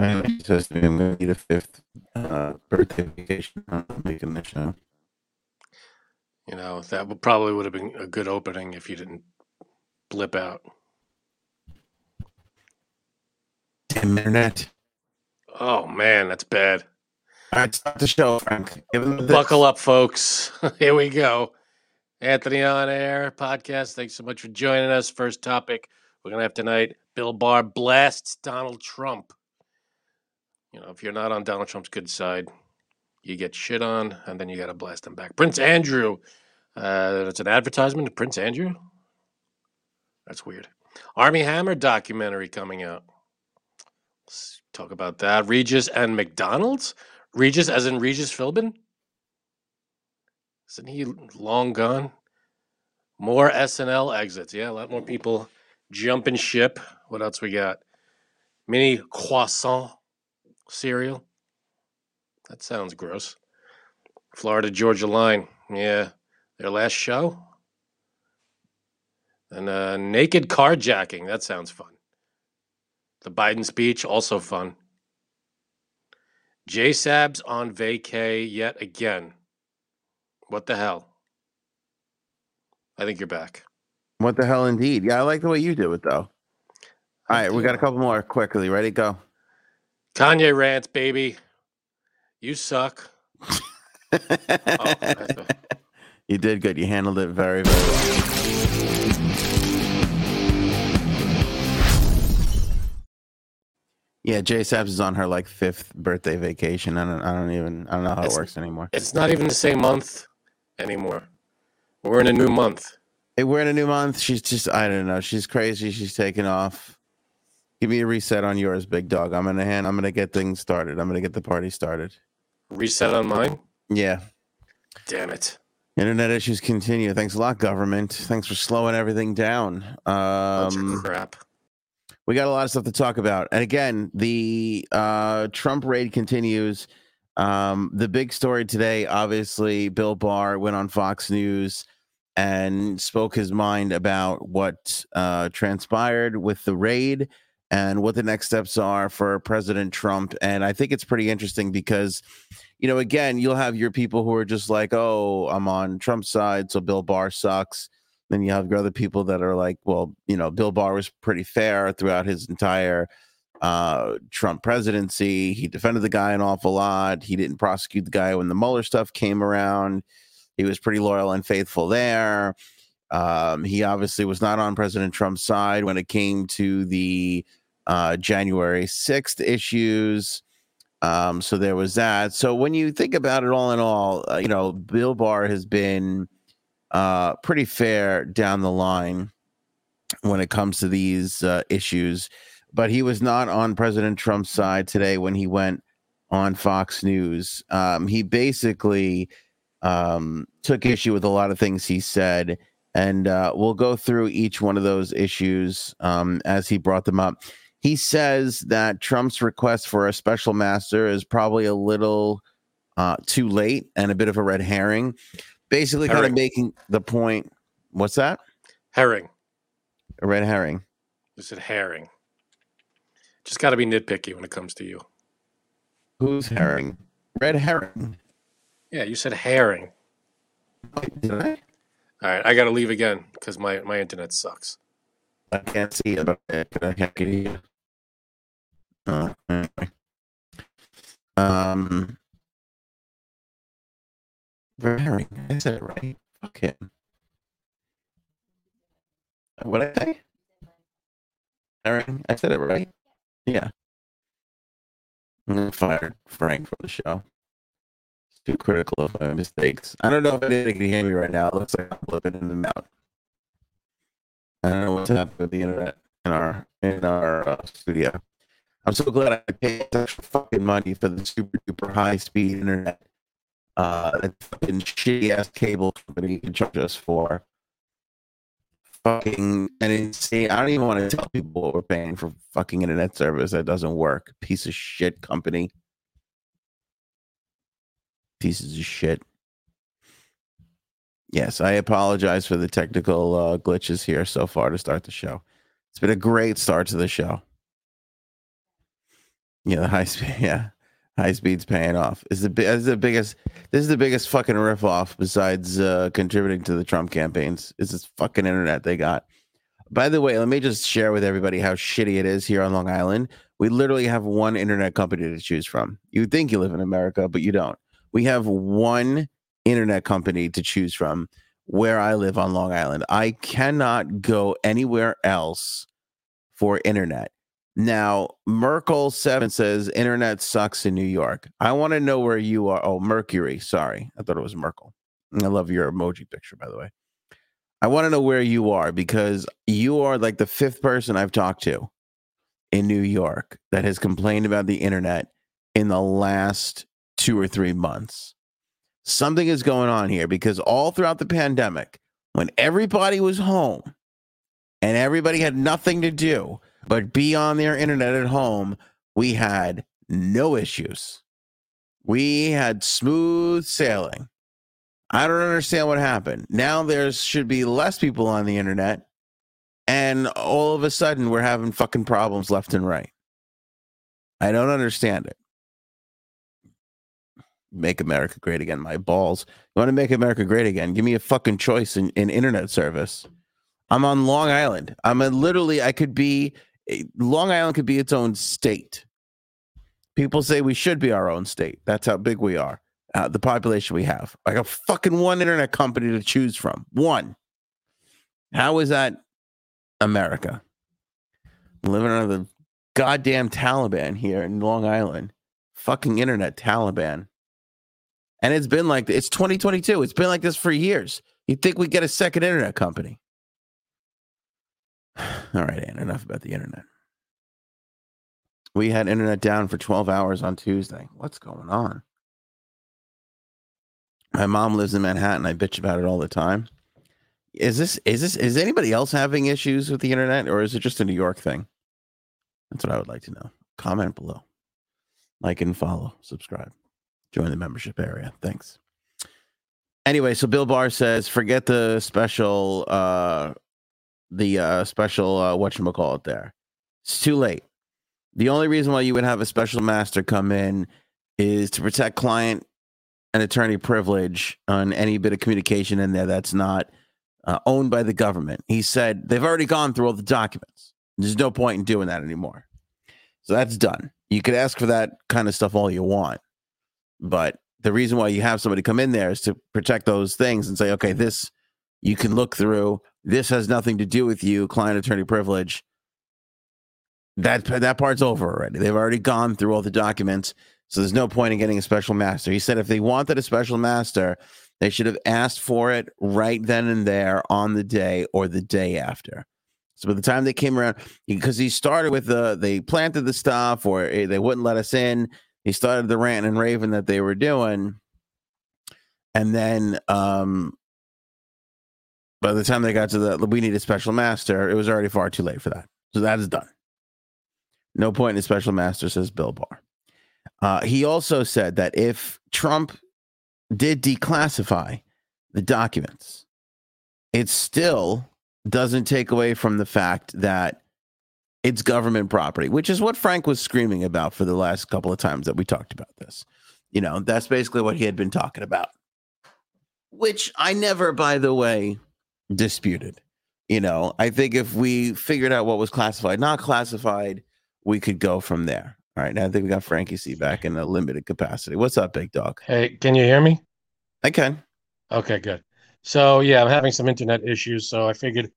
Anyway, she says to me, I'm going to need a fifth uh, birthday vacation. I'm making the show. You know, that would probably would have been a good opening if you didn't blip out. Damn internet. Oh man, that's bad. All right, start the show, Frank. Give them the Buckle up, folks. Here we go. Anthony on air podcast. Thanks so much for joining us. First topic we're gonna have tonight. Bill Barr blasts Donald Trump. You know, if you're not on Donald Trump's good side, you get shit on, and then you got to blast him back. Prince Andrew. Uh, it's an advertisement to Prince Andrew. That's weird. Armie Hammer documentary coming out. Let's talk about that. Regis and McDonald's. Regis, as in Regis Philbin. Isn't he long gone? More SNL exits. Yeah, a lot more people jumping ship. What else we got? Mini croissant cereal. That sounds gross. Florida Georgia line. Yeah, their last show. And uh, naked carjacking. That sounds fun. The Biden speech also fun. J Sabs on vacay yet again. What the hell? I think you're back. What the hell, indeed. Yeah, I like the way you do it, though. All right, we got a couple more quickly. Ready? Go. Kanye rants, baby. You suck. Oh, you did good. You handled it very, very well. Yeah, Jay Sabs is on her like fifth birthday vacation. I don't, I don't even, I don't know how It's- it works anymore. It's not even the same month anymore. We're in a new month. Hey, we're in a new month. She's just, I don't know. She's crazy. She's taking off. Give me a reset on yours, big dog. I'm gonna hand. I'm gonna get things started. I'm gonna get the party started. Reset on mine. Yeah. Damn it. Internet issues continue. Thanks a lot, government. Thanks for slowing everything down. Bunch of Um, crap. we got a lot of stuff to talk about. And again, the uh, Trump raid continues. Um, the big story today, obviously, Bill Barr went on Fox News and spoke his mind about what uh, transpired with the raid and what the next steps are for President Trump. And I think it's pretty interesting because, you know, again, you'll have your people who are just like, oh, I'm on Trump's side, so Bill Barr sucks. Then you have your other people that are like, well, you know, Bill Barr was pretty fair throughout his entire uh, Trump presidency. He defended the guy an awful lot. He didn't prosecute the guy when the Mueller stuff came around. He was pretty loyal and faithful there. Um, he obviously was not on President Trump's side when it came to the uh, January 6th issues. Um, so there was that. So when you think about it all in all, uh, you know, Bill Barr has been uh, pretty fair down the line when it comes to these uh, issues. But he was not on President Trump's side today when he went on Fox News. Um, he basically um, took issue with a lot of things he said. And uh, we'll go through each one of those issues um, as he brought them up. He says that Trump's request for a special master is probably a little uh, too late and a bit of a red herring. Basically, kind of making the point. What's that? Herring. A red herring. You said herring. Just got to be nitpicky when it comes to you. Who's herring? Red herring. Yeah, you said herring. Did I? All right, I got to leave again because my, my internet sucks. I can't see it, I can't get you. Oh, anyway. Um, herring. I said it right. Fuck him. What I say? Herring. I said it right. Yeah. I'm gonna fire Frank for the show. He's too critical of my mistakes. I don't know if anyone can hear me right now. It looks like I'm flipping in and out. I don't know what's happening with the internet in our in our uh, studio. I'm so glad I paid extra fucking money for the super duper high speed internet. Uh, that fucking shitty ass cable company can charge us for. Fucking and insane. I don't even want to tell people what we're paying for fucking internet service that doesn't work. Piece of shit company. Pieces of shit. Yes, I apologize for the technical uh, glitches here so far to start the show. It's been a great start to the show. Yeah, the high speed. Yeah, high speed's paying off. Is the is the biggest. This is the biggest fucking riff off besides uh, contributing to the Trump campaigns. Is this fucking internet they got? By the way, let me just share with everybody how shitty it is here on Long Island. We literally have one internet company to choose from. You think you live in America, but you don't. We have one internet company to choose from where I live on Long Island. I cannot go anywhere else for internet. Now, Merkel seven says internet sucks in New York. I want to know where you are. Oh, Mercury. Sorry, I thought it was Merkel. I love your emoji picture, by the way. I want to know where you are because you are like the fifth person I've talked to in New York that has complained about the internet in the last two or three months. Something is going on here because all throughout the pandemic, when everybody was home and everybody had nothing to do but be on their internet at home, we had no issues. We had smooth sailing. I don't understand what happened. Now there should be less people on the internet, and all of a sudden we're having fucking problems left and right. I don't understand it. Make America great again. My balls. You want to make America great again? Give me a fucking choice in, in internet service. I'm on Long Island. I'm literally, I could be, Long Island could be its own state. People say we should be our own state. That's how big we are uh, the population we have. Like a fucking one internet company to choose from. One. How is that America? Living under the goddamn Taliban here in Long Island. Fucking internet Taliban. And it's been like it's 2022. It's been like this for years. You'd think we'd get a second internet company. All right, Ann, enough about the internet. We had internet down for 12 hours on Tuesday. What's going on? My mom lives in Manhattan. I bitch about it all the time. Is this is this is anybody else having issues with the internet or is it just a New York thing? That's what I would like to know. Comment below. Like and follow, subscribe. Join the membership area. Thanks. Anyway, so Bill Barr says forget the special uh the uh special uh it there. It's too late. The only reason why you would have a special master come in is to protect client and attorney privilege on any bit of communication in there that's not uh, owned by the government. He said they've already gone through all the documents. There's no point in doing that anymore. So that's done. You could ask for that kind of stuff all you want. But the reason why you have somebody come in there is to protect those things and say, okay, this you can look through. This has nothing to do with you, client attorney privilege. That that part's over already. They've already gone through all the documents. So there's no point in getting a special master. He said if they wanted a special master, they should have asked for it right then and there on the day or the day after. So by the time they came around, because he started with the they planted the stuff or eh, they wouldn't let us in. He started the rant and raving that they were doing, and then um, by the time they got to the we need a special master, it was already far too late for that. So that is done. No point in a special master, says Bill Barr. Uh, he also said that if Trump did declassify the documents, it still doesn't take away from the fact that it's government property, which is what Frank was screaming about for the last couple of times that we talked about this. You know, that's basically what he had been talking about, which I never, by the way, disputed. You know, I think if we figured out what was classified, not classified, we could go from there. All right, now I think we got Frankie C back in a limited capacity. What's up, big dog? Hey, can you hear me? I can. Okay, good. So yeah, I'm having some internet issues, so I figured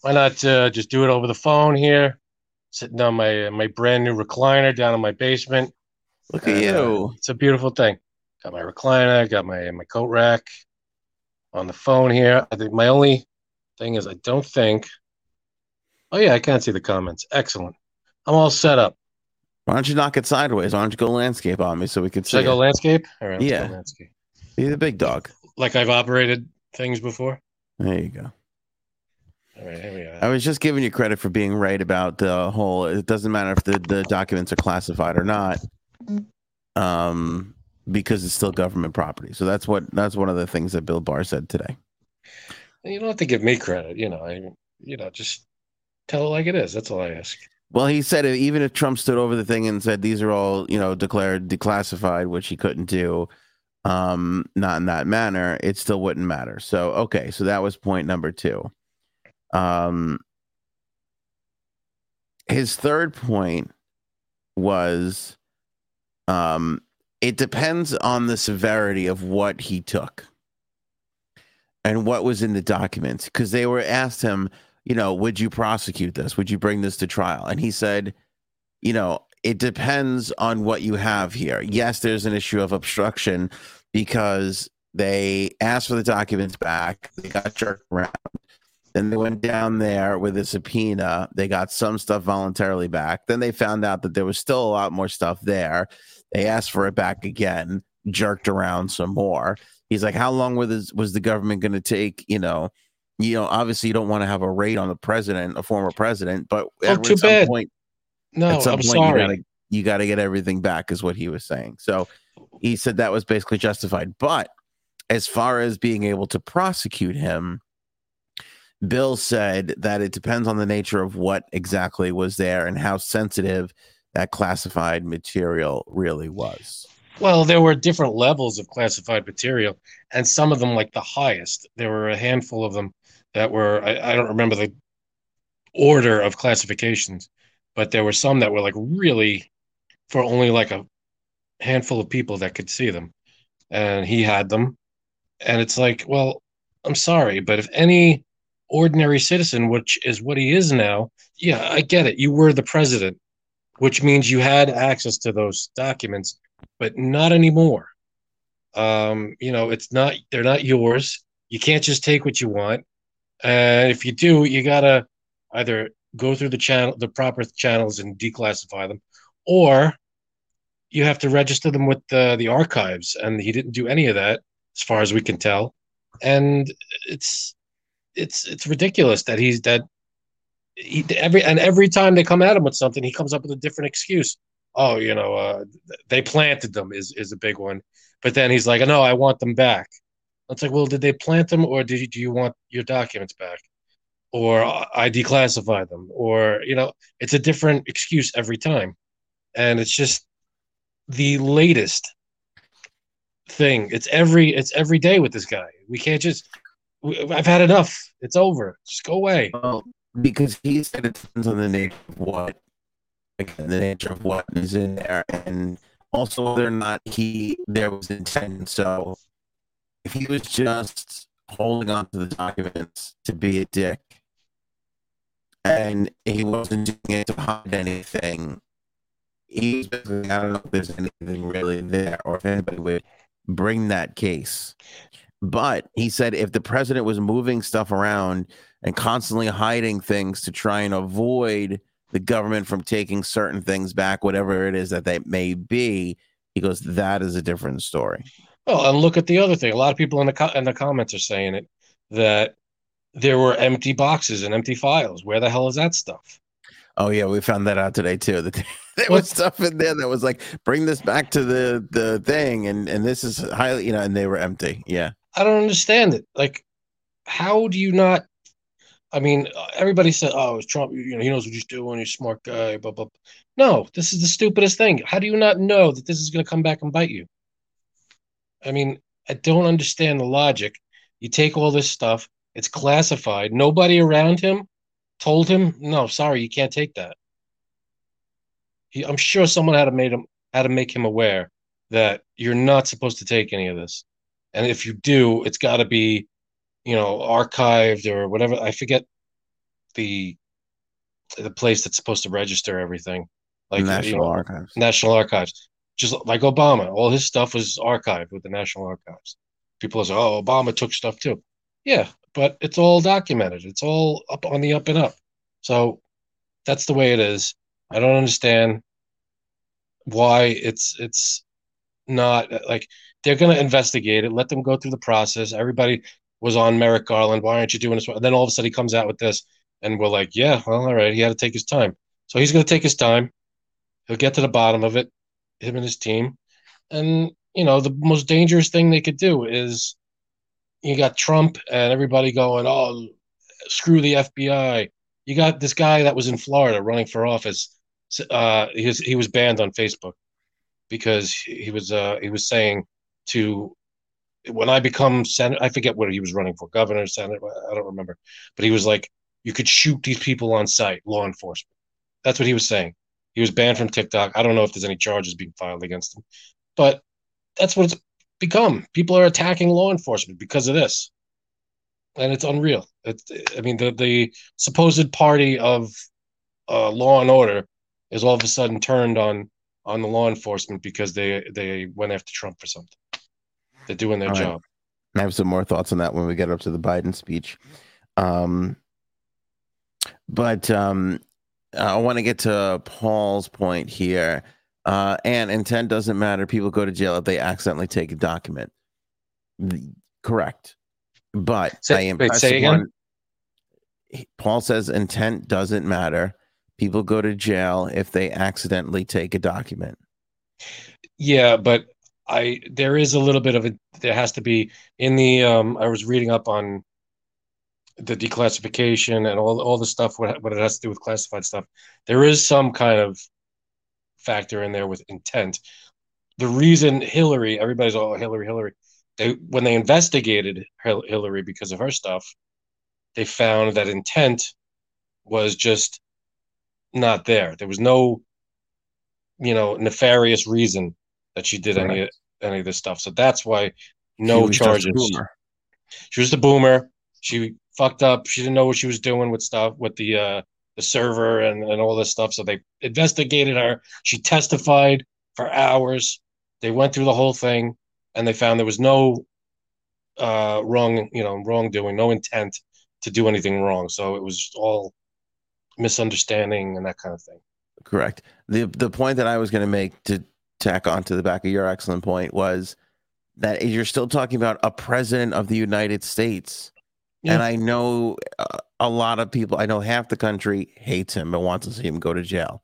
why not uh, just do it over the phone here, sitting on my my brand new recliner down in my basement. Look at and, you! Uh, it's a beautiful thing. Got my recliner, got my my coat rack on the phone here. I think my only thing is I don't think. Oh yeah, I can't see the comments. Excellent. I'm all set up. Why don't you knock it sideways? Why don't you go landscape on me so we can see? Should I go it? landscape? All right, yeah. landscape. Be the big dog. Like I've operated things before. There you go. All right, here we go. I was just giving you credit for being right about the whole. It doesn't matter if the, the documents are classified or not, um, because it's still government property. So that's what that's one of the things that Bill Barr said today. You don't have to give me credit. You know, I you know just tell it like it is. That's all I ask. Well, he said even if Trump stood over the thing and said these are all, you know, declared declassified, which he couldn't do, um, not in that manner, it still wouldn't matter. So, okay, so that was point number two. Um, his third point was, um, it depends on the severity of what he took and what was in the documents because they were asked him you know, would you prosecute this? Would you bring this to trial? And he said, you know, it depends on what you have here. Yes, there's an issue of obstruction because they asked for the documents back, they got jerked around. Then they went down there with a subpoena. They got some stuff voluntarily back. Then they found out that there was still a lot more stuff there. They asked for it back again, jerked around some more. He's like, How long was, was the government going to take, you know? you know, obviously you don't want to have a raid on the president, a former president, but oh, at, too some bad. point, no, at some I'm point sorry. you gotta you gotta get everything back, is what he was saying. So he said that was basically justified. But as far as being able to prosecute him, Bill said that it depends on the nature of what exactly was there and how sensitive that classified material really was. Well, there were different levels of classified material, and some of them, like the highest, there were a handful of them that were I, I don't remember the order of classifications, but there were some that were like really for only like a handful of people that could see them. And he had them. And it's like, well, I'm sorry, but if any ordinary citizen, which is what he is now, yeah, I get it. You were the president, which means you had access to those documents, but not anymore. Um, you know, it's not, they're not yours. You can't just take what you want. And if you do, you gotta either go through the channel, the proper channels, and declassify them, or you have to register them with the the archives. And he didn't do any of that, as far as we can tell. And it's it's it's ridiculous that he's that he, every and every time they come at him with something, he comes up with a different excuse. Oh, you know, uh, they planted them is is a big one, but then he's like, no, I want them back. It's like, well, did they plant them, or did you, do you want your documents back, or I declassify them, or you know, it's a different excuse every time, and it's just the latest thing. It's every it's every day with this guy. We can't just. I've had enough. It's over. Just go away. Well, because he said it depends on the nature of what, again, the nature of what is in there, and also whether or not he there was intent. So if he was just holding on to the documents to be a dick and he wasn't doing it to hide anything, he's basically, I don't know if there's anything really there or if anybody would bring that case. But he said if the president was moving stuff around and constantly hiding things to try and avoid the government from taking certain things back, whatever it is that they may be, he goes, that is a different story. Well, and look at the other thing. A lot of people in the co- in the comments are saying it that there were empty boxes and empty files. Where the hell is that stuff? Oh yeah, we found that out today too. That there was stuff in there that was like, bring this back to the the thing, and and this is highly, you know, and they were empty. Yeah, I don't understand it. Like, how do you not? I mean, everybody said, "Oh, it's Trump. You know, he knows what he's doing. He's a smart guy." Blah blah. No, this is the stupidest thing. How do you not know that this is going to come back and bite you? I mean, I don't understand the logic. You take all this stuff, it's classified. Nobody around him told him, "No, sorry, you can't take that." He, I'm sure someone had to made him had to make him aware that you're not supposed to take any of this, and if you do, it's got to be, you know, archived or whatever. I forget the the place that's supposed to register everything, like National you know, Archives. National Archives just like Obama, all his stuff was archived with the National Archives. People say, "Oh, Obama took stuff too." Yeah, but it's all documented. It's all up on the up and up. So that's the way it is. I don't understand why it's it's not like they're going to investigate it. Let them go through the process. Everybody was on Merrick Garland. Why aren't you doing this? And then all of a sudden he comes out with this, and we're like, yeah, well, all right. He had to take his time. So he's going to take his time. He'll get to the bottom of it him and his team. And you know, the most dangerous thing they could do is you got Trump and everybody going, "Oh, screw the FBI." you got this guy that was in Florida running for office. Uh, he was he was banned on Facebook because he was uh, he was saying to when I become senator, I forget what he was running for, governor, senator, I don't remember, but he was like, you could shoot these people on sight, law enforcement. That's what he was saying. He was banned from TikTok. I don't know if there's any charges being filed against him, but that's what it's become. People are attacking law enforcement because of this, and it's unreal. It's, I mean, the the supposed party of uh, law and order is all of a sudden turned on on the law enforcement because they they went after Trump for something. They're doing their job. I have some more thoughts on that when we get up to the Biden speech. Um, but um, I want to get to Paul's point here. Uh, and intent doesn't matter. People go to jail if they accidentally take a document. Correct. But say, I am wait, say again. Paul says intent doesn't matter. People go to jail if they accidentally take a document. Yeah, but I there is a little bit of it. There has to be in the. Um, I was reading up on the declassification and all all the stuff what what it has to do with classified stuff. There is some kind of factor in there with intent. The reason Hillary, everybody's all Hillary, Hillary. They when they investigated Hillary because of her stuff, they found that intent was just not there. There was no, you know, nefarious reason that she did Correct. any any of this stuff. So that's why no she charges. She was the boomer. She fucked up. She didn't know what she was doing with stuff with the uh the server and, and all this stuff. So they investigated her. She testified for hours. They went through the whole thing and they found there was no uh wrong, you know, wrongdoing, no intent to do anything wrong. So it was all misunderstanding and that kind of thing. Correct. The the point that I was going to make to tack on to the back of your excellent point was that you're still talking about a president of the United States. Yeah. And I know uh, a lot of people, I know half the country hates him and wants to see him go to jail.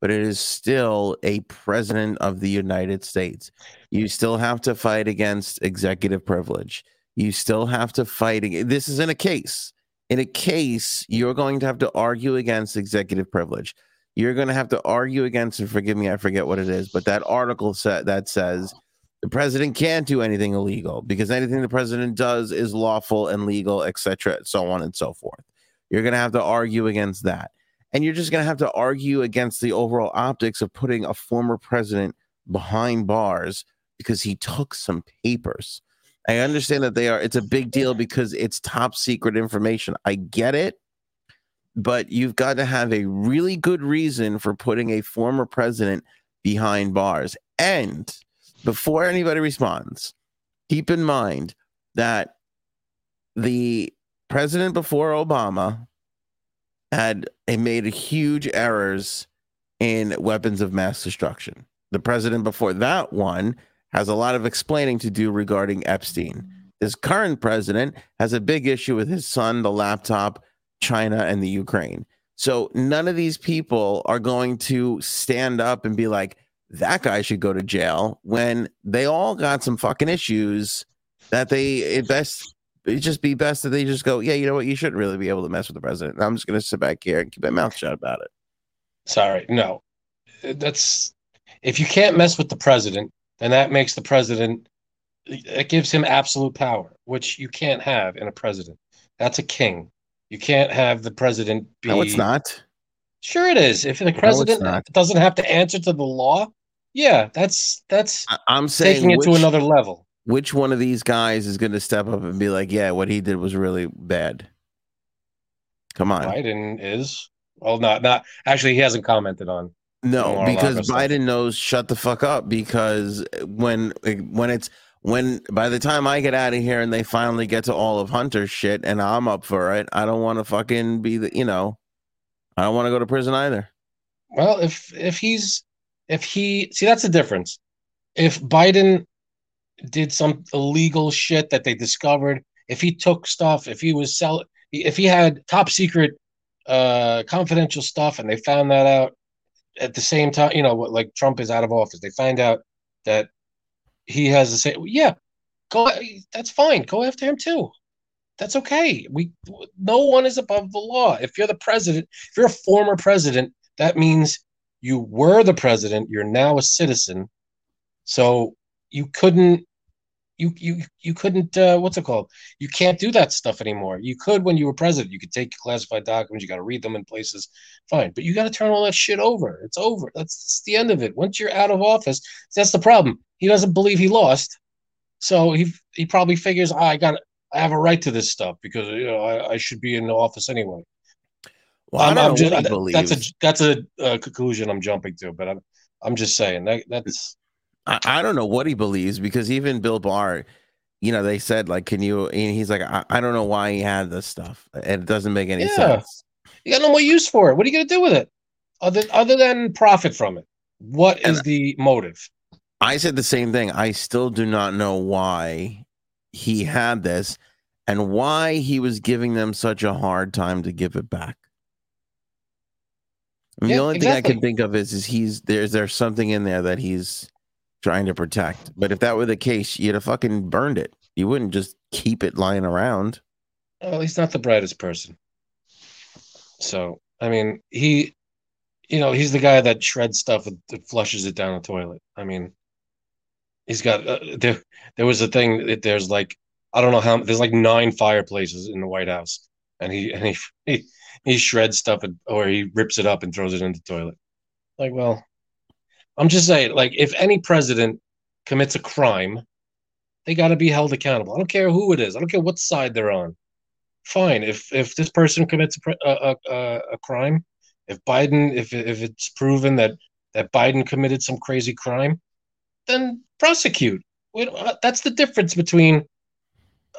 But it is still a president of the United States. You still have to fight against executive privilege. You still have to fight. This is in a case. In a case, you're going to have to argue against executive privilege you're going to have to argue against, and forgive me, I forget what it is, but that article sa- that says the president can't do anything illegal because anything the president does is lawful and legal, etc., so on and so forth. You're going to have to argue against that. And you're just going to have to argue against the overall optics of putting a former president behind bars because he took some papers. I understand that they are, it's a big deal because it's top secret information. I get it but you've got to have a really good reason for putting a former president behind bars. And before anybody responds, keep in mind that the president before Obama had made huge errors in weapons of mass destruction. The president before that one has a lot of explaining to do regarding Epstein. This current president has a big issue with his son, the laptop, China and the Ukraine. So none of these people are going to stand up and be like, that guy should go to jail when they all got some fucking issues that they it best it just be best that they just go, yeah, you know what, you shouldn't really be able to mess with the president. I'm just gonna sit back here and keep my mouth shut about it. Sorry, no. That's if you can't mess with the president, then that makes the president it gives him absolute power, which you can't have in a president. That's a king. You can't have the president be. No, it's not. Sure, it is. If the president no, doesn't have to answer to the law, yeah, that's that's. I'm saying taking which, it to another level. Which one of these guys is going to step up and be like, "Yeah, what he did was really bad"? Come on, Biden is. Well, not not actually. He hasn't commented on. No, because Biden knows shut the fuck up. Because when when it's when by the time I get out of here and they finally get to all of Hunter's shit and I'm up for it, I don't want to fucking be the you know, I don't want to go to prison either. Well, if if he's if he see that's the difference. If Biden did some illegal shit that they discovered, if he took stuff, if he was sell if he had top secret uh confidential stuff and they found that out at the same time, you know, like Trump is out of office, they find out that he has the same. Yeah, go. That's fine. Go after him too. That's okay. We no one is above the law. If you're the president, if you're a former president, that means you were the president. You're now a citizen, so you couldn't you you you couldn't uh, what's it called? You can't do that stuff anymore. You could when you were president. You could take classified documents. You got to read them in places. Fine, but you got to turn all that shit over. It's over. That's, that's the end of it. Once you're out of office, that's the problem. He doesn't believe he lost, so he he probably figures oh, I got I have a right to this stuff because you know I, I should be in the office anyway. Well, I don't know what he believes. That's a that's a uh, conclusion I'm jumping to, but I'm I'm just saying that that's I, I don't know what he believes because even Bill Barr, you know, they said like, "Can you?" And he's like, I, I don't know why he had this stuff, and it doesn't make any yeah. sense. You got no more use for it. What are you going to do with it, other other than profit from it? What is and the motive? I said the same thing. I still do not know why he had this and why he was giving them such a hard time to give it back. I mean, yeah, the only exactly. thing I can think of is is he's there's there's something in there that he's trying to protect. But if that were the case, you'd have fucking burned it. You wouldn't just keep it lying around. Well, he's not the brightest person. So, I mean, he, you know, he's the guy that shreds stuff and flushes it down the toilet. I mean, he's got, uh, there, there was a thing that there's like, I don't know how, there's like nine fireplaces in the White House. And he, and he, he, he shreds stuff and, or he rips it up and throws it in the toilet. Like, well, I'm just saying, like, if any president commits a crime, they got to be held accountable. I don't care who it is. I don't care what side they're on. Fine. If if this person commits a, a, a, a crime, if Biden, if if it's proven that that Biden committed some crazy crime, then prosecute. Uh, that's the difference between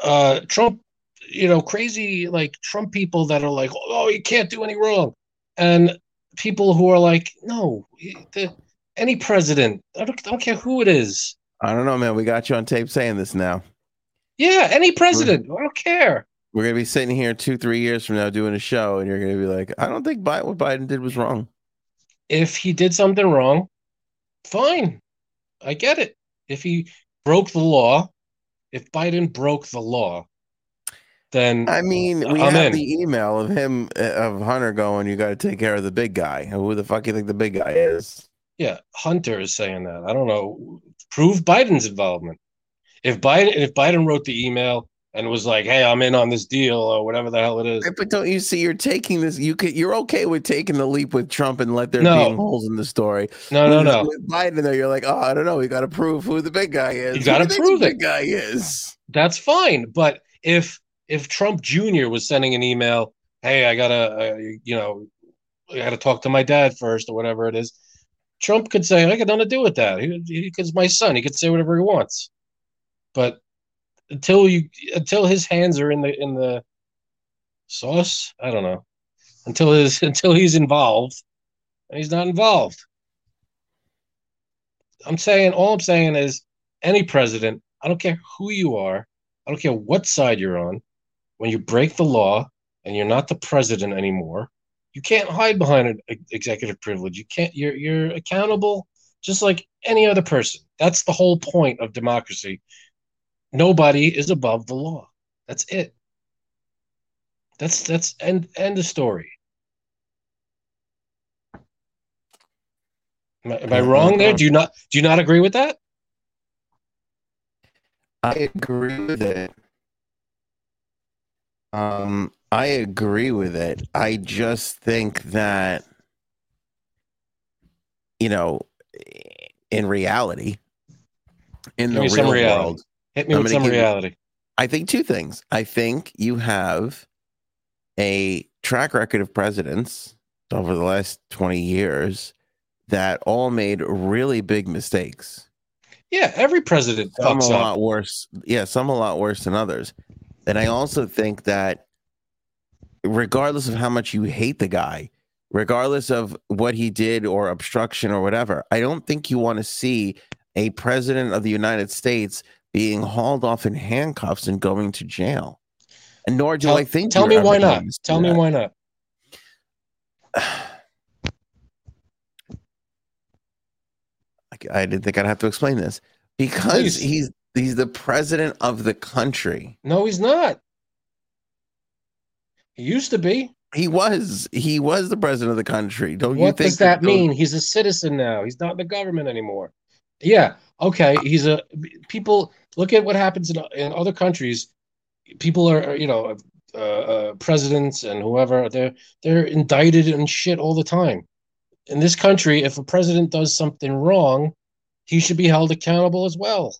uh, Trump, you know, crazy like Trump people that are like, oh, you can't do any wrong, and people who are like, no, the, any president. I don't, I don't care who it is. I don't know, man. We got you on tape saying this now. Yeah, any president. We're, I don't care. We're gonna be sitting here two, three years from now doing a show, and you're gonna be like, I don't think Biden, what Biden did was wrong. If he did something wrong, fine. I get it. If he broke the law, if Biden broke the law, then I mean, we I'm have in. the email of him uh, of Hunter going, "You got to take care of the big guy." Who the fuck you think the big guy is? Yeah, Hunter is saying that. I don't know. Prove Biden's involvement. If Biden if Biden wrote the email and was like, "Hey, I'm in on this deal" or whatever the hell it is. But don't you see? You're taking this. You could. You're okay with taking the leap with Trump and let there no. be holes in the story. No, with, no, no. With Biden, there, you're like, oh, I don't know. We got to prove who the big guy is. You got to prove it. Big guy is. That's fine. But if if Trump Jr. was sending an email, "Hey, I gotta, uh, you know, I gotta talk to my dad first or whatever it is," Trump could say, I got nothing to do with that. He, he, he's my son. He could say whatever he wants. But until you until his hands are in the in the sauce, I don't know. Until his until he's involved, and he's not involved. I'm saying all I'm saying is any president, I don't care who you are, I don't care what side you're on, when you break the law and you're not the president anymore, you can't hide behind an executive privilege. You can't. You're you're accountable just like any other person. That's the whole point of democracy. Nobody is above the law. That's it. That's that's end end the story. Am I, am I wrong there? Do you not do you not agree with that? I agree with it. Um, I agree with it. I just think that, you know, in reality, in the real reality. world, hit me I'm with some reality. You, I think two things. I think you have a track record of presidents over the last 20 years that all made really big mistakes. Yeah, every president some a lot worse. Yeah, some a lot worse than others. And I also think that regardless of how much you hate the guy, regardless of what he did or obstruction or whatever, I don't think you want to see a president of the United States being hauled off in handcuffs and going to jail. And nor do tell, I think. Tell me why not. Tell me why not. I didn't think I'd have to explain this because Please. he's he's the president of the country. No, he's not. He used to be. He was. He was the president of the country. Don't you What think does that those- mean? He's a citizen now. He's not in the government anymore. Yeah. Okay. He's a people. Look at what happens in, in other countries. People are, you know, uh, uh, presidents and whoever they're they're indicted and shit all the time. In this country, if a president does something wrong, he should be held accountable as well.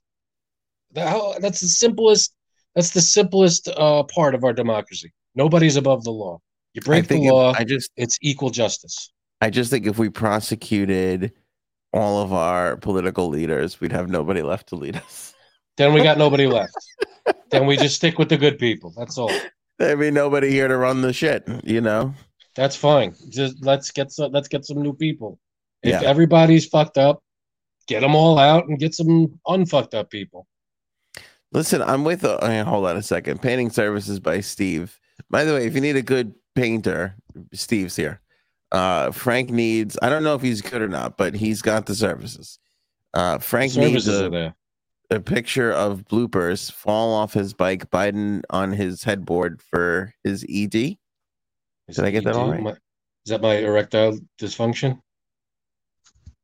That's the simplest. That's the simplest uh, part of our democracy. Nobody's above the law. You break the think if- law, I just it's equal justice. I just think if we prosecuted all of our political leaders, we'd have nobody left to lead us. Then we got nobody left. then we just stick with the good people. That's all. There'd be nobody here to run the shit, you know? That's fine. Just let's get some. Let's get some new people. If Yeah. everybody's fucked up, get them all out and get some unfucked up people. Listen, I'm with. Uh, uh, hold on a second. Painting services by Steve. By the way, if you need a good painter, Steve's here. Uh, Frank needs. I don't know if he's good or not, but he's got the services. Uh, Frank needs Services are a, a picture of bloopers fall off his bike, Biden on his headboard for his ED. Is Did I get that all ED? right? My- is that my erectile dysfunction?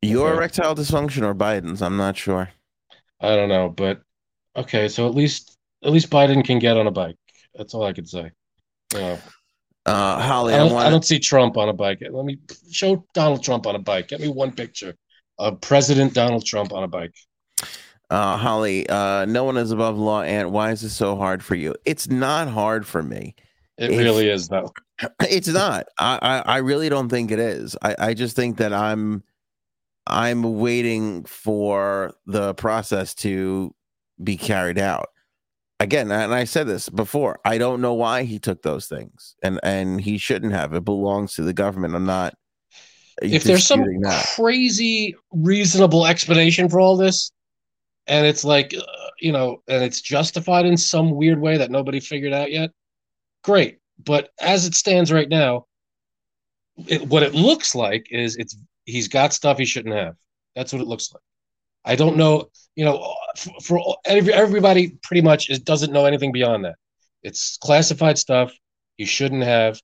Your Okay. erectile dysfunction or Biden's? I'm not sure. I don't know, but okay. So at least at least Biden can get on a bike. That's all I could say. Know, Uh, Holly, I I, don't, want. I don't see Trump on a bike. Let me show Donald Trump on a bike. Get me one picture of President Donald Trump on a bike. Uh, Holly, uh, no one is above law, and why is this so hard for you? It's not hard for me. It really is, though. It's not. I, I, I really don't think it is. I, I just think that I'm I'm waiting for the process to be carried out. Again, and I said this before. I don't know why he took those things, and and he shouldn't have. It belongs to the government. I'm not. If there's some that. crazy, reasonable explanation for all this, and it's like, uh, you know, and it's justified in some weird way that nobody figured out yet, great. But as it stands right now, it, what it looks like is it's he's got stuff he shouldn't have. That's what it looks like. I don't know, you know, for, every, everybody pretty much is, doesn't know anything beyond that. It's classified stuff he shouldn't have.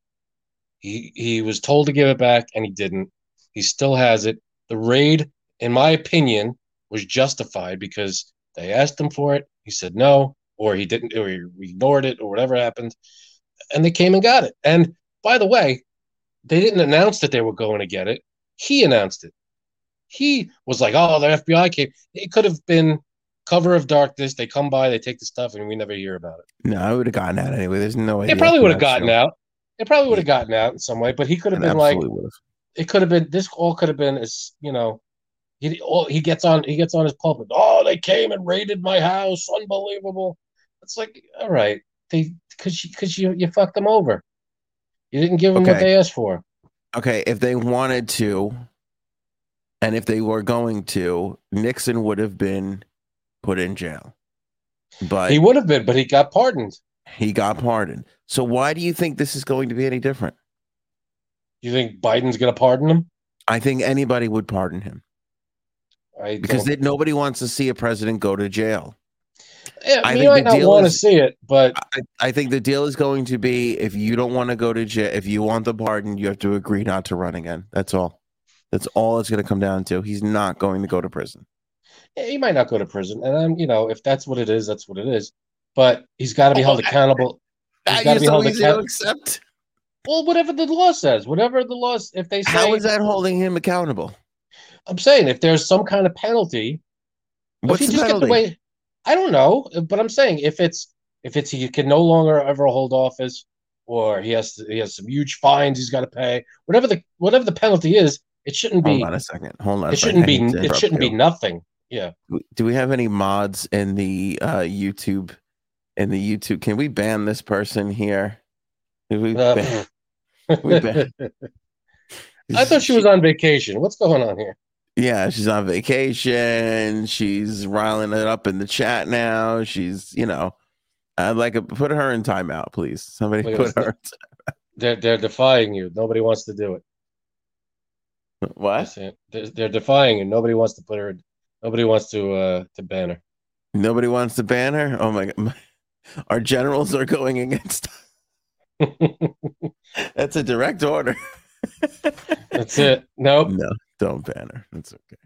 He he was told to give it back and he didn't. He still has it. The raid, in my opinion, was justified because they asked him for it. He said no, or he didn't, or he ignored it, or whatever happened, and they came and got it. And by the way, they didn't announce that they were going to get it. He announced it. He was like, "Oh, the FBI came." It could have been cover of darkness. They come by, they take the stuff, and we never hear about it. no, I would have gotten out anyway. There's no way. It probably would have gotten show- out. It probably would have gotten out in some way, but he could have been like, would have. it could have been this all could have been as you know he oh, he gets on he gets on his pulpit oh they came and raided my house unbelievable it's like all right they because you because you you fucked them over you didn't give them what they asked for Okay, if they wanted to, and if they were going to, Nixon would have been put in jail. But he would have been but he got pardoned He got pardoned. So why do you think this is going to be any different? you think biden's going to pardon him I think anybody would pardon him I because they, nobody wants to see a president go to jail. yeah, I you might not want to see it but I, I think the deal is going to be if you don't want to go to jail, if you want the pardon, you have to agree not to run again. That's all. That's all it's going to come down to. He's not going to go to prison. He might not go to prison and i'm you know if that's what it is that's what it is but he's got to be held Oh, I- accountable He's That gotta is be held easy to accept. well whatever the law says whatever the law if they say How is that holding him accountable? I'm saying if there's some kind of penalty, What's if the just penalty? the I don't know, but I'm saying if it's if it's he can no longer ever hold office, or he has to, he has some huge fines he's got to pay, whatever the whatever the penalty is, it shouldn't be. Hold on a second. Hold on. it shouldn't be it shouldn't be nothing. Yeah, Do we have any mods in the uh, YouTube? In the YouTube, can we ban this person here? We Uh, ban- we ban- I thought she was on vacation. What's going on here? Yeah, she's on vacation. She's riling it up in the chat now. She's, you know, I'd like to put her in timeout, please. Somebody Wait, put her. They're they're defying you. Nobody wants to do it. What? They're, they're defying you. Nobody wants to put her. Nobody wants to uh to ban her. Nobody wants to ban her. Oh my god, our generals are going against. That's a direct order. That's it. Nope. No, don't ban her. It's okay.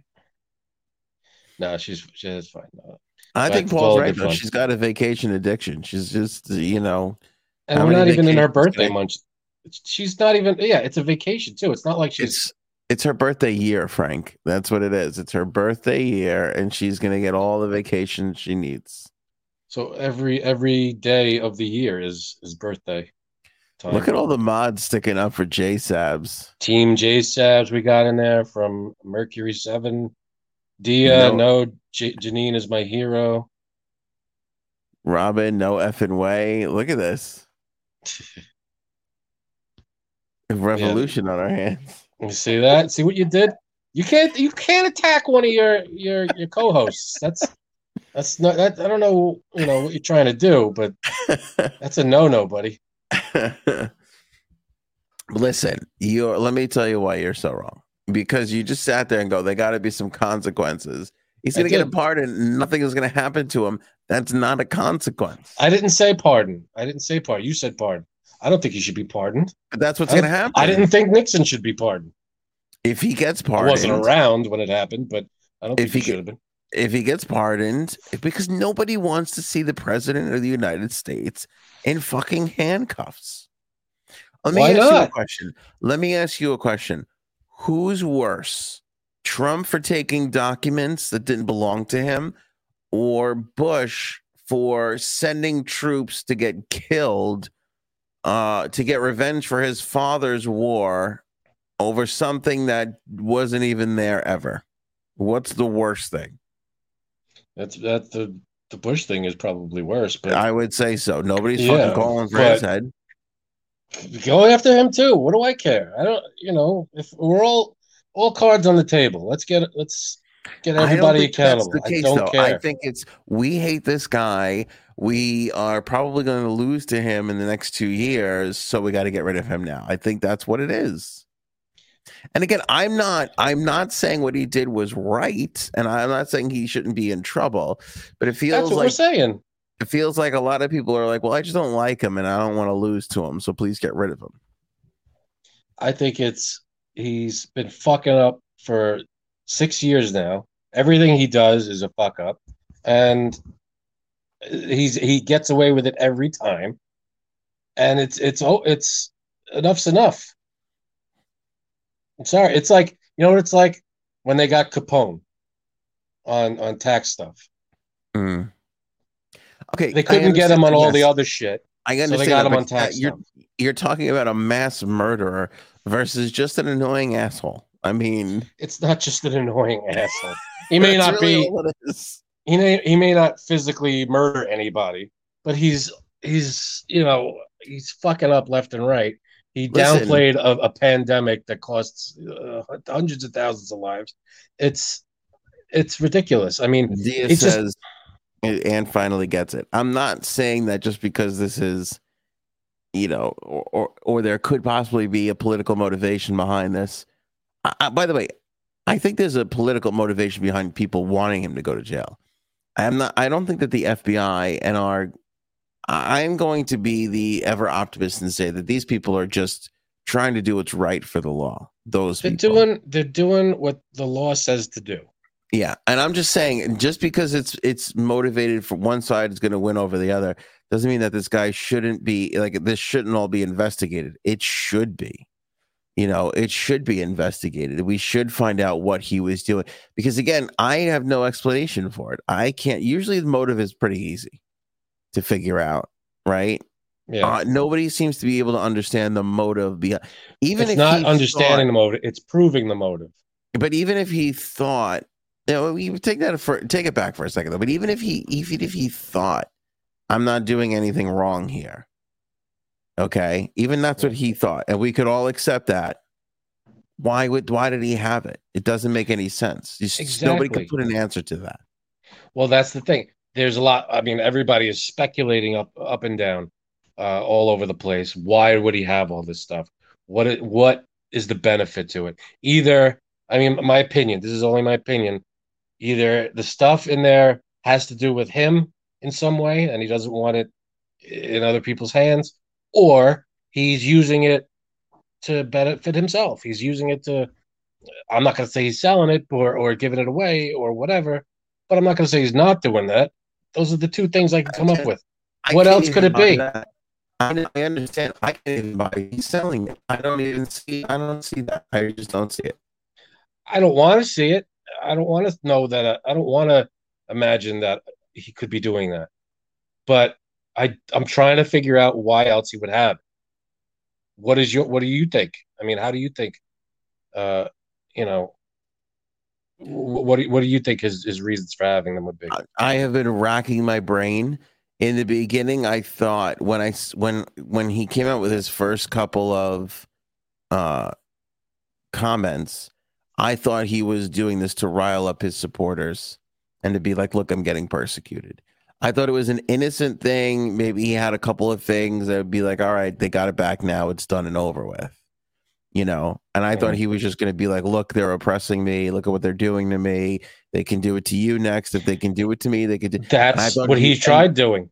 No, she's she's fine. No. I think Paul's right though. She's got a vacation addiction. She's just you know And we're not even in her birthday month. She's not even. Yeah, it's a vacation too. It's not like she's. it's it's her birthday year, Frank. That's what it is. It's her birthday year, and she's gonna get all the vacation she needs. So every every day of the year is is birthday time. Look at all the mods sticking up for J Sabs. Team J Sabs we got in there from Mercury Seven. Dia, No. no, J- Janine is my hero. Robin, no effing way. Look at this. Revolution on our hands. You see that? See what you did? You can't you can't attack one of your your your co-hosts. That's that's not that I don't know you know what you're trying to do, but that's a no no, buddy. Listen, you let me tell you why you're so wrong. Because you just sat there and go, there got to be some consequences. He's going to get a pardon. Nothing is going to happen to him. That's not a consequence. I didn't say pardon. I didn't say pardon. You said pardon. I don't think he should be pardoned. But that's what's going to happen. I didn't think Nixon should be pardoned. If he gets I pardoned, wasn't around when it happened, but I don't If think he he should have been. if he gets pardoned, because nobody wants to see the president of the United States in fucking handcuffs. Let me Why ask you a not? question. Let me ask you a question. Who's worse, Trump for taking documents that didn't belong to him, or Bush for sending troops to get killed, uh, to get revenge for his father's war over something that wasn't even there ever? What's the worst thing? That's that the the Bush thing is probably worse, but I would say so. Nobody's Yeah, fucking calling for his head. go after him too. What do I care? I don't. You know, if we're all all cards on the table, let's get let's get everybody that's accountable. the I don't though. care. I think it's we hate this guy. We are probably going to lose to him in the next two years, so we got to get rid of him now. I think that's what it is. And again, I'm not I'm not saying what he did was right, and I'm not saying he shouldn't be in trouble, but it That's feels what we're saying. it feels like a lot of people are like, well, I just don't like him, and I don't want to lose to him, so please get rid of him. I think it's he's been fucking up for six years now. Everything he does is a fuck up, and he's he gets away with it every time. And it's it's oh it's enough's enough. I'm sorry. It's like you know what it's like when they got Capone on on tax stuff. Mm. Okay, They couldn't get him on all the other shit, I so they got that, him on tax you're, stuff. you're talking about a mass murderer versus just an annoying asshole. I mean, It's not just an annoying asshole. He may not really be. All it is. he may he may not physically murder anybody, but he's he's you know he's fucking up left and right. He Listen. downplayed a, a pandemic that costs uh, hundreds of thousands of lives. It's it's ridiculous. I mean, Dia It just- says, and finally gets it. I'm not saying that just because this is, you know, or or, or there could possibly be a political motivation behind this. I, I- by the way, I think there's a political motivation behind people wanting him to go to jail. I'm not. I don't think that the FBI and our. I'm going to be the ever optimist and say that these people are just trying to do what's right for the law. Those they're people. doing they're doing what the law says to do. Yeah, and I'm just saying, just because it's it's motivated for one side is going to win over the other, doesn't mean that this guy shouldn't be like this. Shouldn't all be investigated. It should be, you know, it should be investigated. We should find out what he was doing because again, I have no explanation for it. I can't. Usually, the motive is pretty easy to figure out, right? Yeah, Uh, nobody seems to be able to understand the motive behind. Even it's if not understanding thought- the motive; it's proving the motive. but even if he thought, you know, we take that for take it back for a second though. But even if he, even if he thought, I'm not doing anything wrong here. Okay, even that's what he thought, and we could all accept that. Why would why did he have it? It doesn't make any sense. You s- Nobody could put an answer to that. Well, that's the thing. There's a lot. I mean, everybody is speculating up up and down, uh, all over the place. Why would he have all this stuff? What it, what is the benefit to it? Either, I mean, my opinion. This is only my opinion. Either the stuff in there has to do with him in some way, and he doesn't want it in other people's hands, or he's using it to benefit himself. He's using it to. I'm not going to say he's selling it or or giving it away or whatever, but I'm not going to say he's not doing that. Those are the two things I can come up with. I What else could it be? that. I, I understand. I can't even buy it. He's selling it. I don't even see. I don't see that. I just don't see it. I don't want to see it. I don't want to know that. uh, I don't want to imagine that he could be doing that. But I, I'm trying to figure out why else he would have. What is your? What do you think? I mean, how do you think? Uh, you know, what do what do you think his his reasons for having them would be? I- I have been racking my brain. In the beginning, I thought when I when when he came out with his first couple of uh comments, I thought he was doing this to rile up his supporters and to be like, "Look, I'm getting persecuted." I thought it was an innocent thing. Maybe he had a couple of things that would be like, "All right, they got it back now. It's done and over with." You know, and I thought he was just going to be like, "Look, they're oppressing me. Look at what they're doing to me. They can do it to you next. If they can do it to me, they could do." That's what he- he tried doing.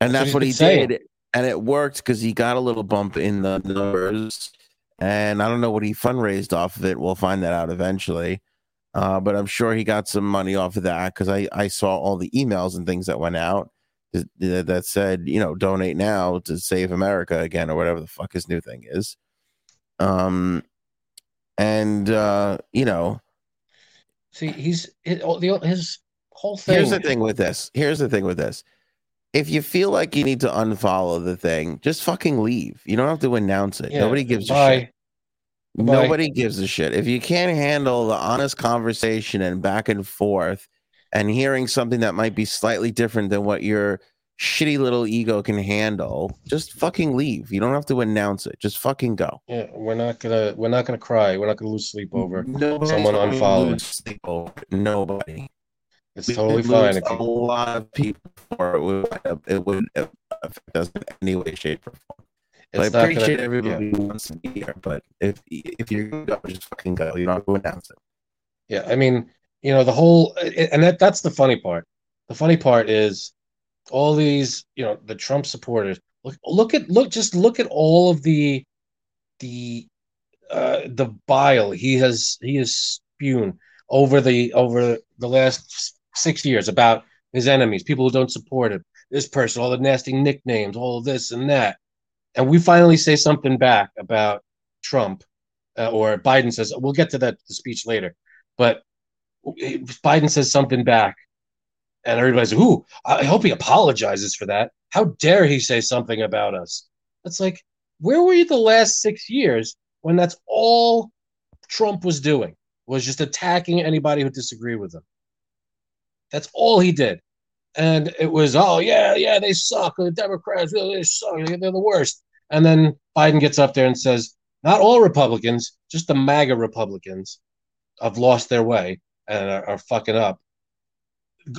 and That's that's what what he saying. did and it worked because he got a little bump in the numbers and i don't know what he fundraised off of it we'll find that out eventually uh, but i'm sure he got some money off of that because I, I saw all the emails and things that went out that, that said you know donate now to save america again or whatever the fuck his new thing is um and uh you know See, he's his, his whole thing. Here's the thing with this. Here's the thing with this. If you feel like you need to unfollow the thing, just fucking leave. You don't have to announce it. Yeah, Nobody gives a shit. Goodbye. Nobody gives a shit. If you can't handle the honest conversation and back and forth and hearing something that might be slightly different than what your shitty little ego can handle, just fucking leave. You don't have to announce it. Just fucking go. Yeah, we're not gonna we're not gonna cry. We're not gonna lose sleep over. Nobody's someone gonna unfollowed. lose sleep over. Nobody. It's We totally fine. A lot of people for it would it would affect us in any way, shape, or form. It's gonna. everybody wants to be here, but if if you're gonna go, just fucking go. You're not have to announce it. Yeah, I mean, you know, the whole and that that's the funny part. The funny part is all these, you know, the Trump supporters. Look, look at look, just look at all of the the uh the bile he has he has spewn over the over the last six years about his enemies, people who don't support him, this person, all the nasty nicknames, all this and that. And we finally say something back about Trump, uh, or Biden says, we'll get to that speech later, but Biden says something back, and everybody's, ooh, I hope he apologizes for that. How dare he say something about us? It's like, where were you the last six years when that's all Trump was doing? Was just attacking anybody who disagreed with him. That's all he did. And it was, oh, yeah, yeah, they suck. The Democrats, they suck. They're the worst. And then Biden gets up there and says, not all Republicans, just the MAGA Republicans have lost their way and are, are fucking up.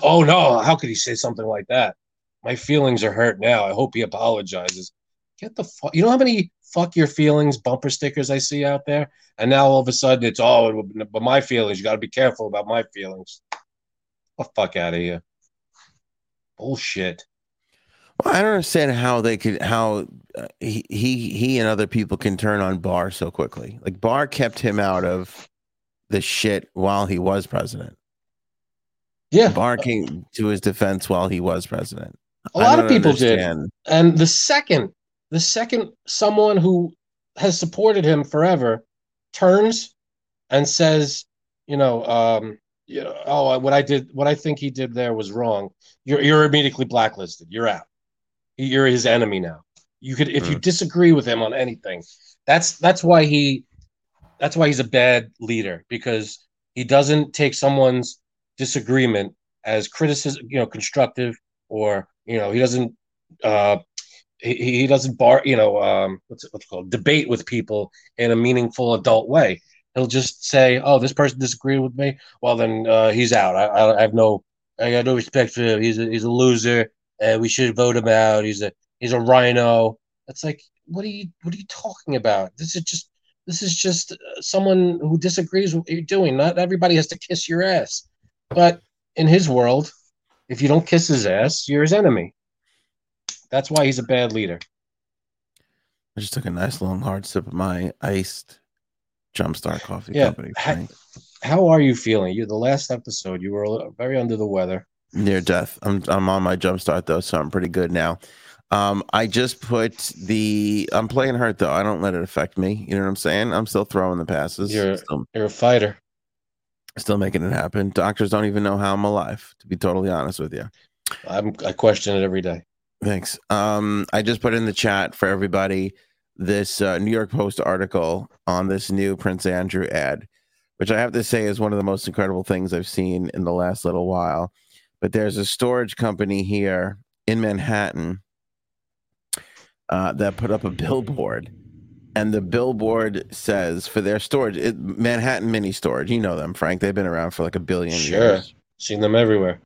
Oh, no, how could he say something like that? My feelings are hurt now. I hope he apologizes. Get the fuck. You know how many fuck your feelings bumper stickers I see out there? And now all of a sudden it's, oh, but my feelings, you got to be careful about my feelings. The fuck out of here. Bullshit. Well, I don't understand how they could how uh, he he he and other people can turn on Barr so quickly. Like Barr kept him out of the shit while he was president. Yeah. Barr came to his defense while he was president. A lot of people did. And the second, the second someone who has supported him forever turns and says, you know, um, you know, oh, what I did, what I think he did there was wrong. You're you're immediately blacklisted. You're out. You're his enemy now. You could, if you disagree with him on anything, that's that's why he, that's why he's a bad leader because he doesn't take someone's disagreement as criticism, you know, constructive, or you know, he doesn't uh, he, he doesn't bar you know um, what's it, what's it called debate with people in a meaningful adult way. He'll just say, "Oh, this person disagreed with me. Well, then uh, he's out. I, I, I have no I got no respect for him. He's a, he's a loser, and we should vote him out. He's a he's a rhino." It's like, what are you what are you talking about? This is just this is just uh, someone who disagrees with what you're doing. Not everybody has to kiss your ass, but in his world, if you don't kiss his ass, you're his enemy. That's why he's a bad leader. I just took a nice long hard sip of my iced Jumpstart Coffee Yeah, Company. Frank. How are you feeling? You the last episode you were a little- very under the weather. Near death. I'm I'm on my Jumpstart though, so I'm pretty good now. Um, I just put the. I'm playing hurt though. I don't let it affect me. You know what I'm saying? I'm still throwing the passes. You're- Still, You're a fighter. still making it happen. Doctors don't even know how I'm alive. To be totally honest with you. I'm I question it every day. Thanks. Um, I just put in the chat for everybody this uh, New York Post article on this new Prince Andrew ad, which I have to say is one of the most incredible things I've seen in the last little while. But there's a storage company here in Manhattan uh, that put up a billboard, and the billboard says for their storage, it, Manhattan Mini Storage. You know them, Frank. They've been around for like a billion Sure. years. Seen them everywhere.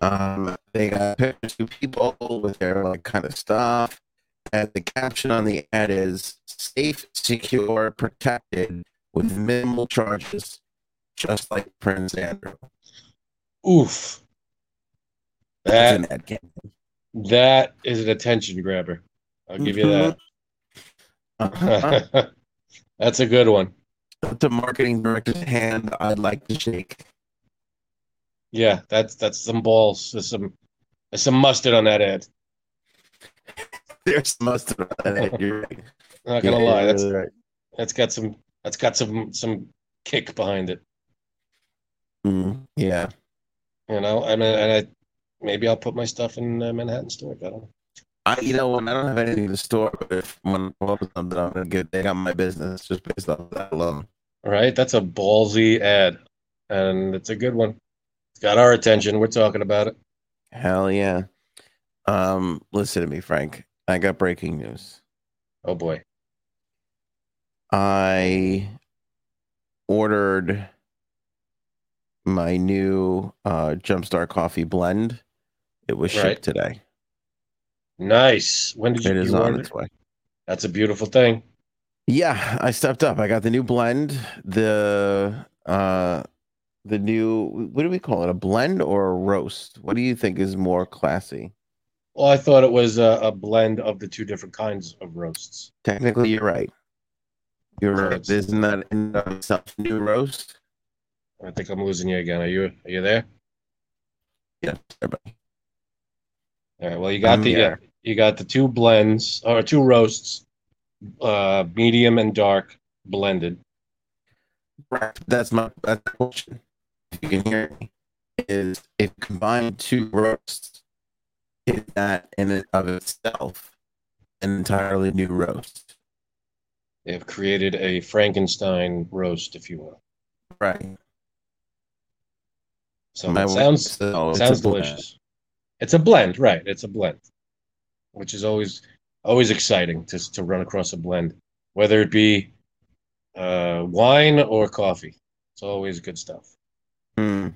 Um, they got pictures of people with their like kind of stuff, and the caption on the ad is "safe, secure, protected with minimal charges, just like Prince Andrew." Oof. That's That ad campaign. that is an attention grabber. I'll give you that. Uh-huh. That's a good one. the marketing director's hand I'd like to shake. Yeah, that's that's some balls. There's some there's some mustard on that ad. There's mustard on that. You're right. Not gonna Yeah, lie, that's right. that's got some that's got some some kick behind it. Mm, yeah. You know, I mean, and I maybe I'll put my stuff in uh, Manhattan storage. I don't know. I, you know, when I don't have anything to store, but if when I open something, I'm gonna get. They got my business just based off that alone. All right, that's a ballsy ad, and it's a good one. It's got our attention. We're talking about it. Hell yeah. Um, listen to me, Frank. I got breaking news. Oh boy. I ordered my new uh Jumpstart coffee blend. It was shipped Right. today. Nice. When did you, It is you on order? its way. That's a beautiful thing. Yeah, I stepped up. I got the new blend, the uh the new what do we call it? A blend or a roast? What do you think is more classy? Well, I thought it was a, a blend of the two different kinds of roasts. Technically, you're right. You're right. Isn't that in of itself a new roast? I think I'm losing you again. Are you are you there? Yeah, everybody. All right. Well, you got I'm the yeah, here. you got the two blends or two roasts, uh, medium and dark blended. Right. That's my that's the question. If you can hear me, is if combined two roasts, is that in and of itself an entirely new roast? They have created a Frankenstein roast, if you will. Right. So My it sounds said, "Oh, sounds a blend." delicious. It's a blend, right? It's a blend, which is always always exciting to to run across a blend, whether it be uh, wine or coffee. It's always good stuff. Hmm.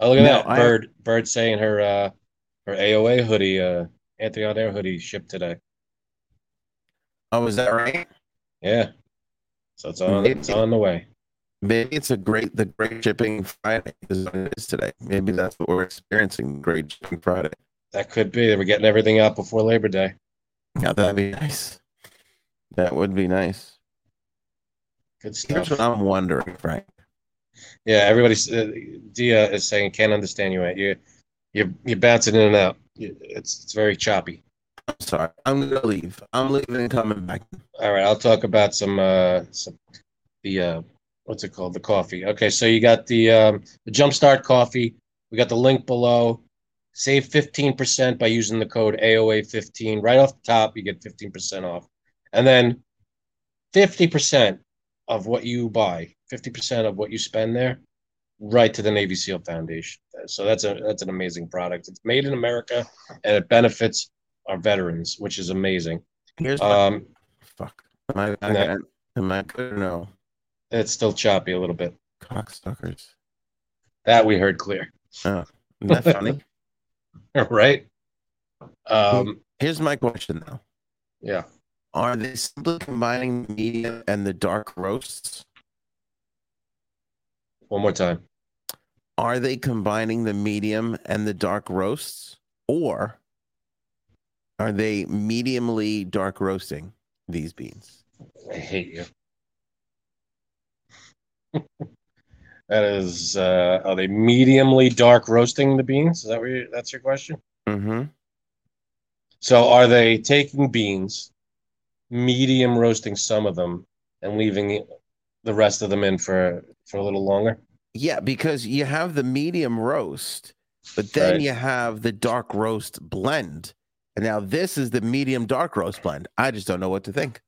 Oh, look at No, that I- bird! Bird saying her uh, her AOA hoodie, uh, Anthony on Air hoodie shipped today. Oh, is that right? Yeah, so it's on it's on the way. Maybe it's a great the Great Shipping Friday is what it is today. Maybe that's what we're experiencing. Great Shipping Friday. That could be. We're getting everything out before Labor Day. Yeah, that'd be nice. That would be nice. Good Here's what I'm wondering, Frank. Yeah, everybody's uh, Dia is saying can't understand you. You you you're bouncing in and out. It's it's very choppy. I'm sorry. I'm gonna leave. I'm leaving and coming back. All right, I'll talk about some uh some the uh what's it called the coffee. Okay, so you got the um the Jumpstart coffee. We got the link below. Save fifteen percent by using the code AOA fifteen. Right off the top, you get fifteen percent off, and then fifty percent of what you buy, fifty percent of what you spend there, right to the Navy SEAL Foundation. So that's a that's an amazing product. It's made in America, and it benefits our veterans, which is amazing. Here's my Um, fuck. Am I, I am I good or no? It's still choppy a little bit. Cocksuckers. That we heard clear, Oh, Isn't that funny? right? Um, Here's my question though. yeah. Are they simply combining the medium and the dark roasts? One more time. Are they combining the medium and the dark roasts? Or are they mediumly dark roasting? these beans. I hate you. That is, uh, are they mediumly dark roasting the beans? Is that you, that's your question? Mm-hmm. So are they taking beans, medium roasting some of them, and leaving the rest of them in for for a little longer? Yeah, because you have the medium roast, but then Right. you have the dark roast blend. And now this is the medium dark roast blend. I just don't know what to think.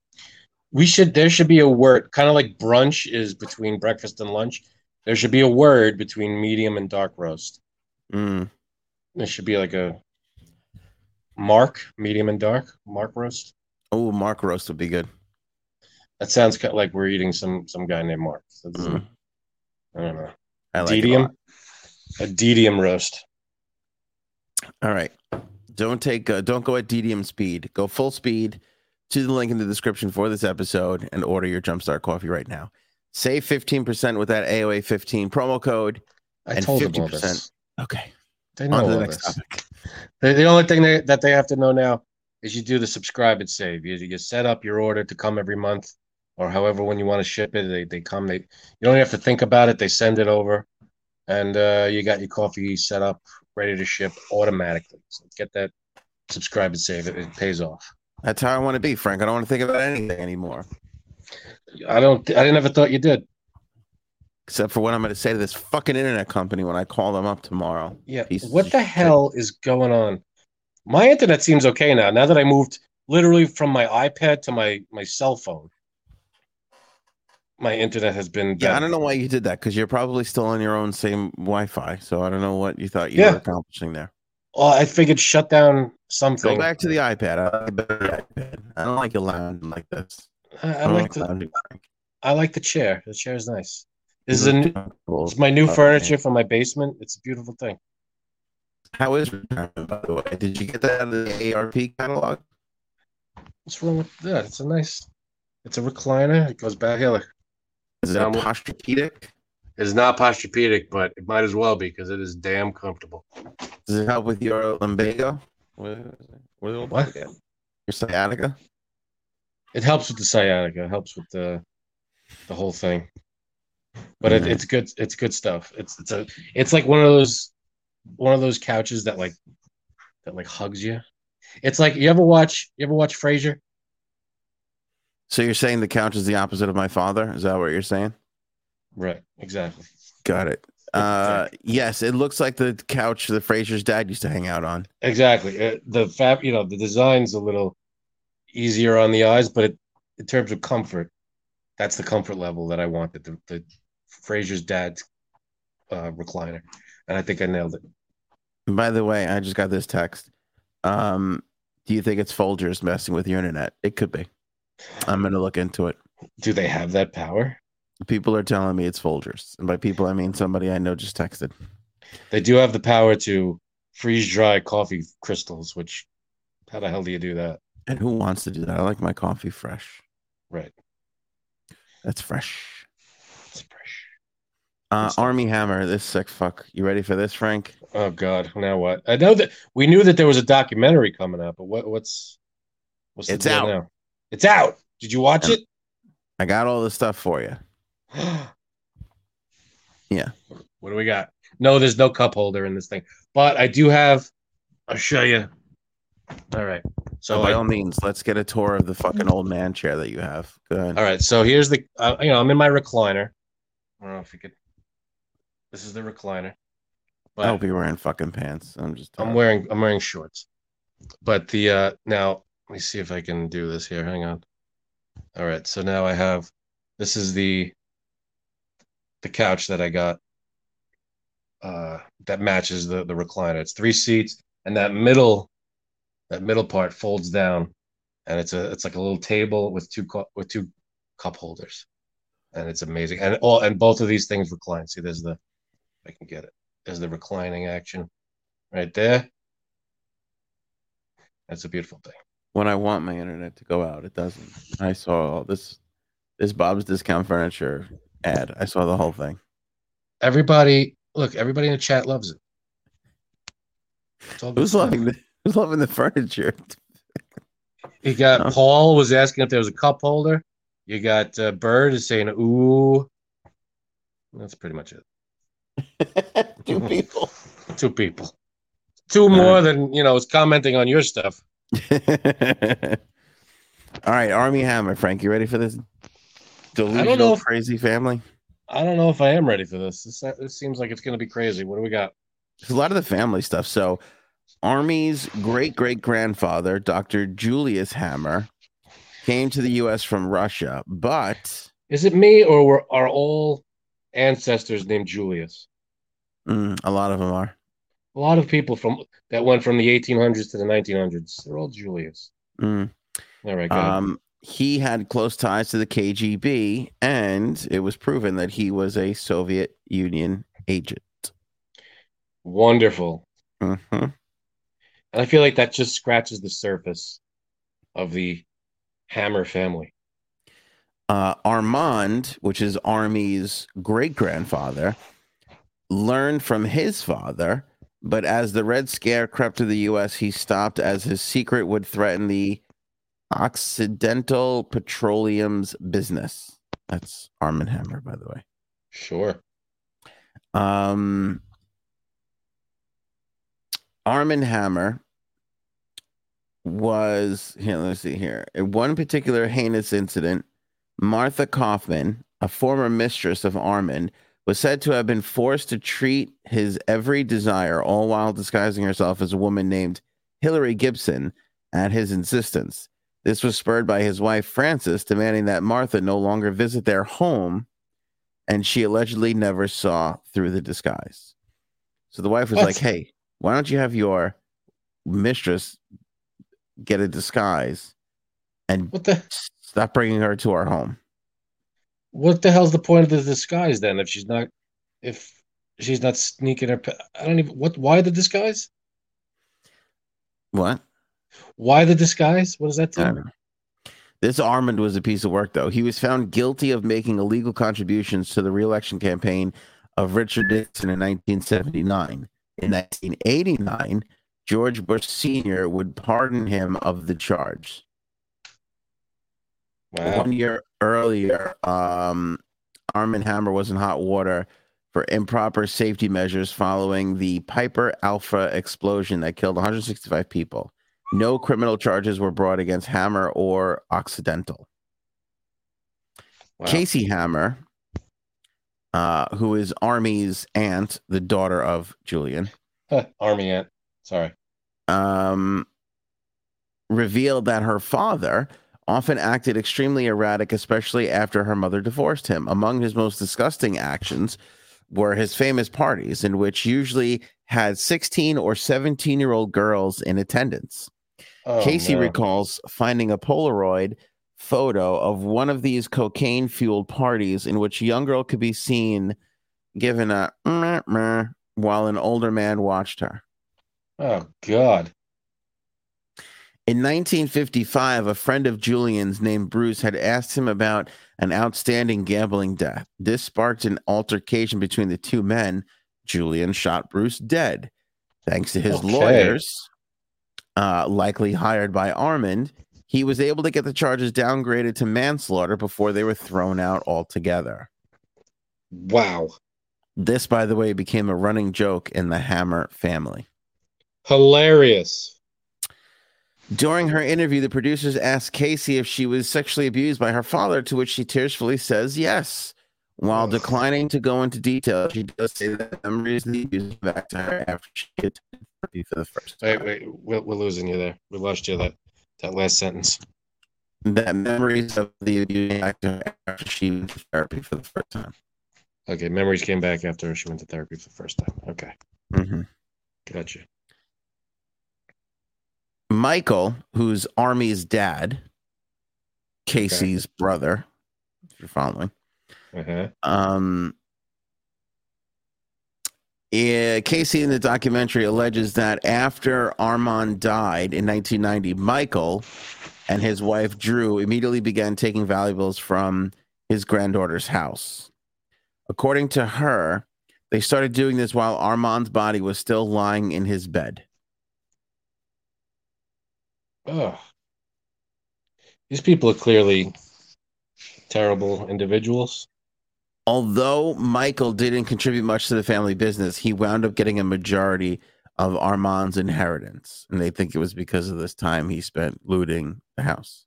We should there should be a word, kind of like brunch is between breakfast and lunch. There should be a word between medium and dark roast. Mm. There should be like a mark, medium and dark, mark roast. Oh, Mark roast would be good. That sounds kind of like we're eating some some guy named Mark. So Mm. I don't know. I like a Dedium, a dedium roast. All right. Don't take uh, don't go at DDM speed. Go full speed to the link in the description for this episode and order your Jumpstart coffee right now. Save 15% with that AOA 15 promo code. I And told them all 50%. this. Okay. They know On to the next this. topic. The, the only thing they, that they have to know now is you do the subscribe and save. You, you set up your order to come every month, or however when you want to ship it. They they come. They you don't even have to think about it. They send it over, and uh, you got your coffee set up, ready to ship automatically. So get that subscribe and save. It, it pays off. That's how I want to be, Frank. I don't want to think about anything anymore I don't. I never thought you did. except for what I'm going to say to this fucking internet company when I call them up tomorrow. Yeah. Piece what the shit. hell is going on? My internet seems okay now. Now that I moved literally from my iPad to my my cell phone, my internet has been. Yeah, I don't know why you did that because you're probably still on your own same Wi-Fi. So I don't know what you thought you Yeah. were accomplishing there. Well, I figured shut down something. Go back to the iPad. I like better the iPad. I don't like you lounging like this. I, I don't like the. I like the chair. The chair is nice. This is a new, it's my new oh, furniture for my basement. It's a beautiful thing. How is retirement, by the way? Did you get that out of the ARP catalog? What's wrong with that? It's a nice. It's a recliner. It goes back here. Is it a Posturepedic? It's not posturepedic, but it might as well be because it is damn comfortable. Does it help with your lumbago? What? is it? What? is it What? Your sciatica? It helps with the sciatica. It helps with the the whole thing. But it, Mhm. it's good. It's good stuff. It's it's a it's like one of those one of those couches that like that like hugs you. It's like you ever watch you ever watch Frasier? So you're saying the couch is the opposite of my father? Is that what you're saying? Right. Exactly. Got it. Uh, yes, it looks like the couch that Frasier's dad used to hang out on. Exactly. Uh, the fab, you know, the design's a little easier on the eyes, but it, in terms of comfort, that's the comfort level that I wanted. The, the Frasier's dad's uh, recliner, and I think I nailed it. By the way, I just got this text. Um, do you think it's Folgers messing with your internet? It could be. I'm gonna look into it. Do they have that power? People are telling me it's Folgers, and by people I mean somebody I know just texted. They do have the power to freeze dry coffee crystals. Which, how the hell do you do that? And who wants to do that? I like my coffee fresh. Right. That's fresh. It's fresh. Uh. Armie Hammer, this sick fuck. You ready for this, Frank? Oh God. Now what? I know that we knew that there was a documentary coming out, but what? What's what's It's out. now? It's out. Did you watch it? I got all the stuff for you. Yeah. What do we got? No, there's no cup holder in this thing, but I do have. I'll show you. All right. So So by I, all means, let's get a tour of the fucking old man chair that you have. Go ahead. all right. So here's the. Uh, you know, I'm in my recliner. I don't know if you could. This is the recliner. But you're wearing fucking pants. I'm just. I'm wearing. I'm wearing shorts. But the uh now let me see if I can do this here. Hang on. All right. So now I have. This is the. The couch that I got. Uh, that matches the the recliner. It's three seats, and that middle, that middle part folds down, and it's a it's like a little table with two cu- with two cup holders, and it's amazing. And all and both of these things recline. See, there's the, I can get it. There's the reclining action, right there. That's a beautiful thing. when I want my internet to go out, it doesn't. I saw all this this Bob's Discount Furniture ad. I saw the whole thing. Everybody, look, everybody in the chat loves it. It's all good Who's loving the Who's loving the furniture? You got Huh? Paul was asking if there was a cup holder. You got uh, Bird is saying ooh. That's pretty much it. Two people. Two people. Two more than you know is commenting on your stuff. All right, Armie Hammer, Frank, you ready for this delusional, if- crazy family? I don't know if I am ready for this. This, this seems like it's going to be crazy. What do we got? It's a lot of the family stuff. So, Armie's great great grandfather, Dr. Julius Hammer, came to the U.S. from Russia, but Is it me or were, are all ancestors named Julius? mm, a lot of them are. A lot of people from that went from the 1800s to the 1900s. They're all Julius. Mm. All right, go ahead. Um, he had close ties to the KGB, and it was proven that he was a Soviet Union agent. Wonderful. Mhm. And I feel like that just scratches the surface of the Hammer family. uh, Armand, which is Armie's great grandfather, learned from his father, but as the Red Scare crept to the U.S., he stopped as his secret would threaten the Occidental Petroleum's business. That's Armand Hammer, by the way. Sure. Um, Armand Hammer was here. Let's see here. In one particular heinous incident, Martha Kaufman, a former mistress of Armand, was said to have been forced to treat his every desire, all while disguising herself as a woman named Hillary Gibson at his insistence. This was spurred by his wife Frances demanding that Martha no longer visit their home, and she allegedly never saw through the disguise. So the wife was like, "Hey, why don't you have your mistress get a disguise and What the stop bringing her to our home?" what the hell's the point of the disguise then if she's not if she's not sneaking her I don't even what why the disguise? What? Why the disguise? What does that do? This Armand was a piece of work, though. He was found guilty of making illegal contributions to the reelection campaign of Richard Nixon in 1979. In 1989, George Bush Sr. would pardon him of the charge. Wow. One year earlier, um, Armand Hammer was in hot water for improper safety measures following the Piper Alpha explosion that killed 165 people. No criminal charges were brought against Hammer or Occidental. Wow. Casey Hammer, uh, who is Armie's aunt, the daughter of Julian, Armie aunt. Sorry. um, revealed that her father often acted extremely erratic, especially after her mother divorced him. Among his most disgusting actions were his famous parties, in which usually had 16 or 17 year old girls in attendance. Oh, Casey no. recalls finding a Polaroid photo of one of these cocaine fueled parties in which a young girl could be seen giving a meh, meh, while an older man watched her. Oh God. In 1955, a friend of Julian's named Bruce had asked him about an outstanding gambling debt. This sparked an altercation between the two men. Julian shot Bruce dead. Thanks to his Okay. lawyers, uh, likely hired by Armand, he was able to get the charges downgraded to manslaughter before they were thrown out altogether. Wow. This, by the way, became a running joke in the Hammer family. Hilarious. During her interview, the producers asked Casey if she was sexually abused by her father, to which she tearfully says yes. While declining to go into detail, she does say that memories of the abuse back to her after she attended for the first Wait, time. wait, we're, we're losing you there. We lost you that that last sentence. That memories of the to her after she went to therapy for the first time. Okay, memories came back after she went to therapy for the first time. Okay, Mm-hmm. gotcha. Michael, who's Armie's dad, Casey's brother, if you're following, Uh-huh. Um, yeah, Casey in the documentary alleges that after Armand died in 1990, Michael and his wife Dru immediately began taking valuables from his granddaughter's house. According to her, they started doing this while Armand's body was still lying in his bed. Ugh. These people are clearly terrible individuals. Although Michael didn't contribute much to the family business, he wound up getting a majority of Armand's inheritance. And they think it was because of this time he spent looting the house.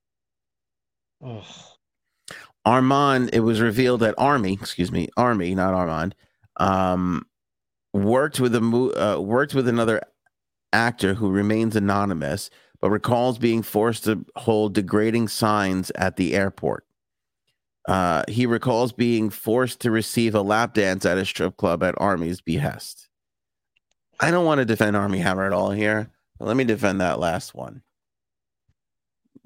Armand, it was revealed that Armie, excuse me, Armie, not Armand, um, worked with a mo- uh, worked with another actor who remains anonymous, but recalls being forced to hold degrading signs at the airport. Uh, he recalls being forced to receive a lap dance at a strip club at Armie's behest. I don't want to defend Armie Hammer at all here, but let me defend that last one.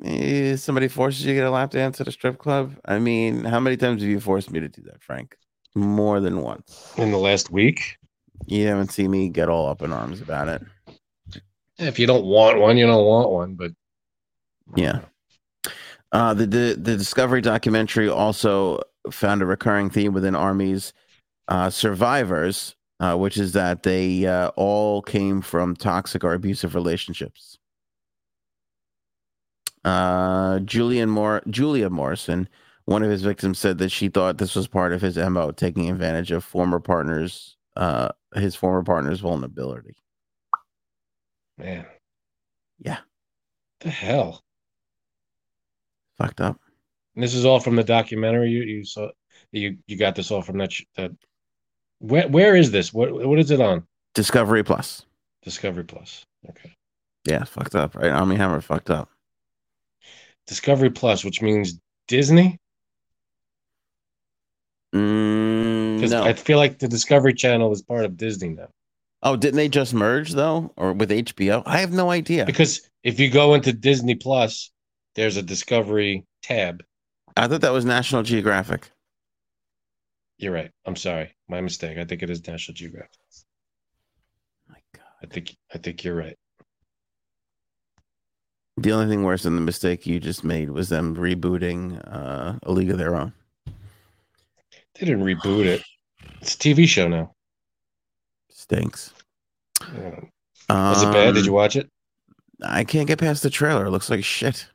Eh, somebody forces you to get a lap dance at a strip club. I mean, how many times have you forced me to do that, Frank? More than once. In the last week, You haven't seen me get all up in arms about it. if you don't want one, you don't want one. But Yeah. Uh, the, the the Discovery documentary also found a recurring theme within Armie's uh, survivors, uh, which is that they uh, all came from toxic or abusive relationships. Uh, Julian Mor- Julia Morrison, one of his victims, said that she thought this was part of his mo, taking advantage of former partners, uh, his former partner's vulnerability. man, Yeah, the hell. Fucked up. And this is all from the documentary. You you saw you you got this all from that sh- that. Where where is this? What what is it on? Discovery Plus. Discovery Plus. Okay. Yeah, fucked up. Right, Armie Hammer fucked up. Discovery Plus, which means Disney. Mm, no. I feel like the Discovery Channel is part of Disney now. Oh, didn't they just merge though, or with HBO? I have no idea. Because if you go into Disney Plus, there's a Discovery tab. I thought that was National Geographic. You're right. I'm sorry. My mistake. I think it is National Geographic. My God. I think I think you're right. The only thing worse than the mistake you just made was them rebooting uh, A League of Their Own. They didn't reboot it. It's a TV show now. Stinks. Yeah. Was it bad? Did you Um, watch it? I can't get past the trailer. It looks like shit.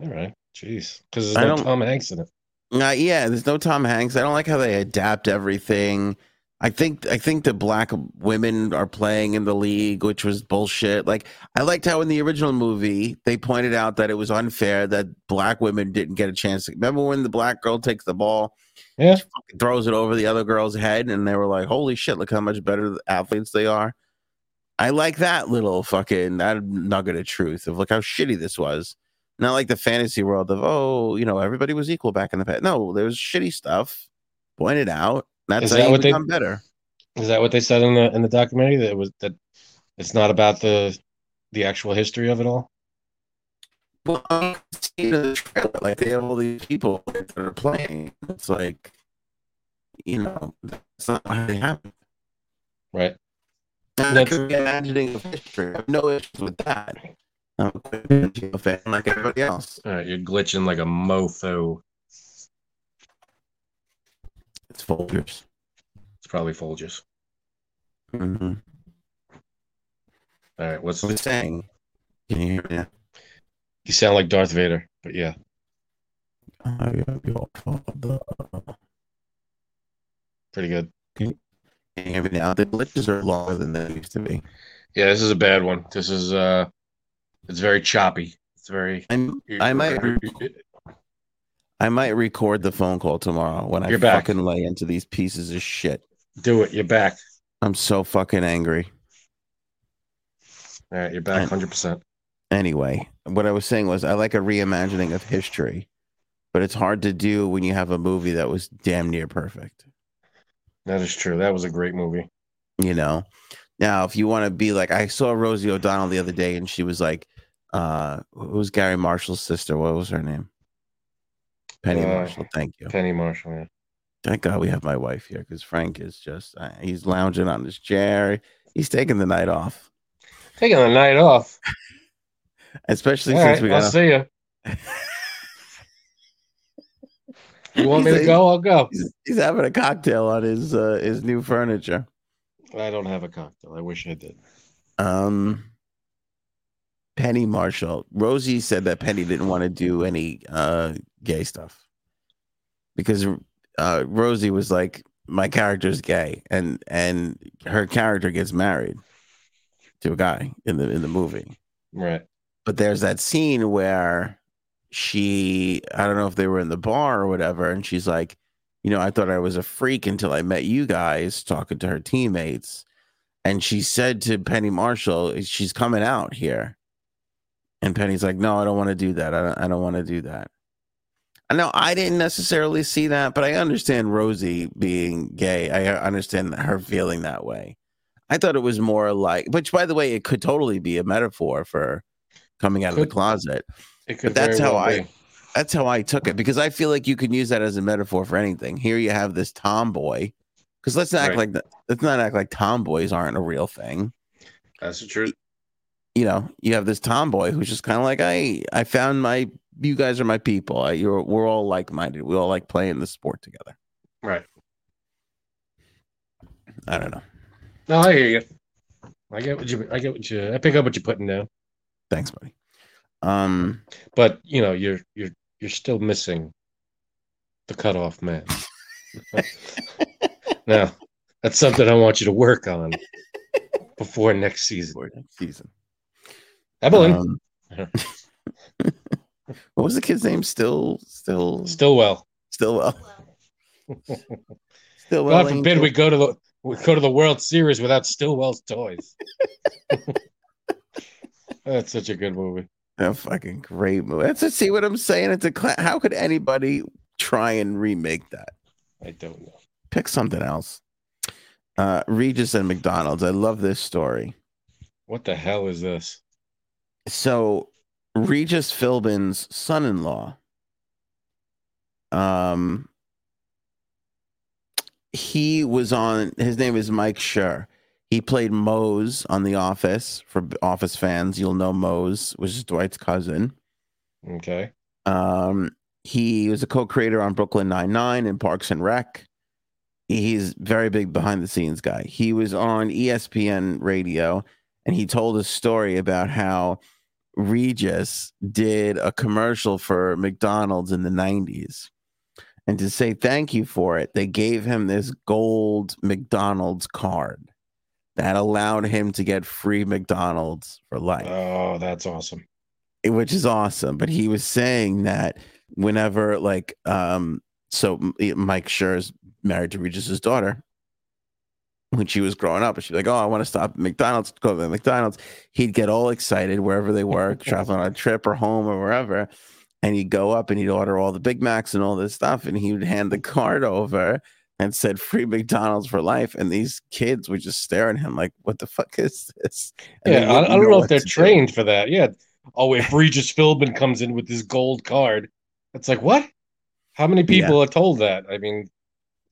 All right. Jeez. Because there's I no Tom Hanks in it. Uh, yeah, there's no Tom Hanks. I don't like how they adapt everything. I think I think the black women are playing in the league, which was bullshit. Like I liked how in the original movie they pointed out that it was unfair that black women didn't get a chance. To, remember when the black girl takes the ball, Yeah. throws it over the other girl's head, and they were like, "Holy shit! Look how much better the athletes they are." I like that little fucking that nugget of truth of look how shitty this was. Not like the fantasy world of oh, you know, everybody was equal back in the past. No, there was shitty stuff pointed out. That's Is how that what they- become better. Is that what they said in the in the documentary? That it was that it's not about the the actual history of it all. Well, can see the trailer, like they have all these people that are playing. It's like, you know, that's not how they happen. Right. And That's- that's imagining of history. I have no issues with that. I'm a Quentin fan like everybody else. All right. You're glitching like a mofo. It's Folgers. It's probably Folgers. Mm-hmm. All right. What's was saying, can you hear me now? you sound like Darth Vader, but yeah. I am your father. Pretty good. Can you hear me now? The glitches are longer than they used to be. Yeah, this is a bad one. This is uh it's very choppy. It's very I'm, I might I might record the phone call tomorrow when I You're back. fucking lay into these pieces of shit. do it. You're back. I'm so fucking angry. All right, you're back And- hundred percent. Anyway, what I was saying was I like a reimagining of history, but it's hard to do when you have a movie that was damn near perfect. That is true. That was a great movie. you know now if you want to be like i saw rosie o'donnell the other day and she was like uh who was garry marshall's sister what was her name penny Uh, marshall thank you Penny Marshall, yeah. thank god we have my wife here because frank is just uh, he's lounging on his chair he's taking the night off Taking the night off. especially All since right, we I'll got see you. You want me to He's- go? I'll go. he's, he's having a cocktail on his uh his new furniture I don't have a cocktail. I wish I did. um Penny Marshall. Rosie said that Penny didn't want to do any uh, gay stuff because uh, Rosie was like, "My character's gay," and and her character gets married to a guy in the in the movie. Right. But there's that scene where she, I don't know if they were in the bar or whatever, and she's like, you know, I thought I was a freak until I met you guys talking to her teammates. And she said to Penny Marshall, she's coming out here. And Penny's like, no, I don't want to do that. I don't, I don't want to do that. I know I didn't necessarily see that, but I understand Rosie being gay. I uh, understand her feeling that way. I thought it was more like, which by the way, it could totally be a metaphor for coming out could, of the closet. It could but that's how well I be. that's how I took it because I feel like you can use that as a metaphor for anything. Here you have this tomboy. Because let's not act like that. Let's not act like tomboys aren't a real thing. That's the truth. You know, you have this tomboy who's just kind of like, I I found my you guys are my people. I, you're we're all like minded. We all like playing the sport together. Right. I don't know. No, I hear you. I get what you. I get what you. I pick up what you're putting down. Thanks, buddy. Um, But you know, you're you're you're still missing the cutoff man. now, that's something I want you to work on before next season. for next season. Evelyn, Um, what was the kid's name? Still, still, still well. still well. Still well. God forbid Angel. we go to the we go to the World Series without Stillwell's toys. That's such a good movie. A fucking great movie. That's to see what I'm saying. It's a cla- how could anybody try and remake that? I don't know. Pick something else. Uh, Regis and McDonald's. I love this story. What the hell is this? So Regis Philbin's son-in-law. Um, he was on. His name is Mike Schur. He played Mose on The Office. For Office fans, you'll know Mose, which is Dwight's cousin. Okay. Um, he was a co-creator on Brooklyn Nine Nine and Parks and Rec. He's very big behind the scenes guy. He was on ESPN radio and he told a story about how Regis did a commercial for McDonald's in the 90s. And to say thank you for it, they gave him this gold McDonald's card that allowed him to get free McDonald's for life Oh, that's awesome. which is awesome. But he was saying that whenever, like, um, so Mike Mike is married to Regis's daughter. When she was growing up, and she's like, "Oh, I want to stop at McDonald's, go to McDonald's." He'd get all excited wherever they were, traveling on a trip or home or wherever, and he'd go up and he'd order all the Big Macs and all this stuff, and he would hand the card over and said, "Free McDonald's for life." And these kids would just stare at him like, "What the fuck is this?" And Yeah, I, I don't know what if they're to do. trained for that. Yeah. Oh, if Regis Philbin comes in with his gold card, it's like what? How many people are told that? I mean,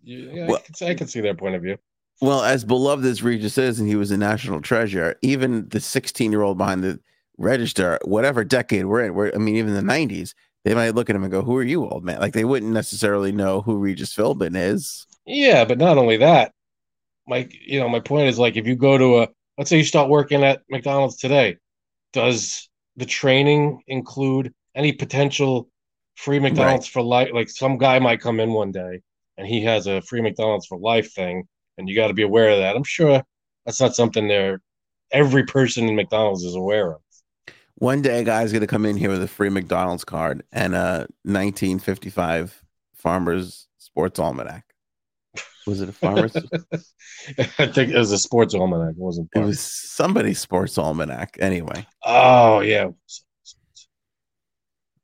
yeah, Well- I, can, I can see their point of view. Well, as beloved as Regis is, and he was a national treasure, even the 16 year old behind the register, whatever decade we're in, we're, I mean, even the 90s, they might look at him and go, Who are you, old man? Like they wouldn't necessarily know who Regis Philbin is. Yeah, but not only that, my you know my point is like if you go to a let's say you start working at McDonald's today, does the training include any potential free McDonald's for life? Like some guy might come in one day and he has a free McDonald's for life thing, and you got to be aware of that. I'm sure that's not something they're every person in McDonald's is aware of. One day, a guy's going to come in here with a free McDonald's card and a 1955 Farmer's Sports Almanac. Was it a Farmer's? I think it was a sports almanac. It wasn't. it was somebody's Sports Almanac. Anyway, Oh yeah.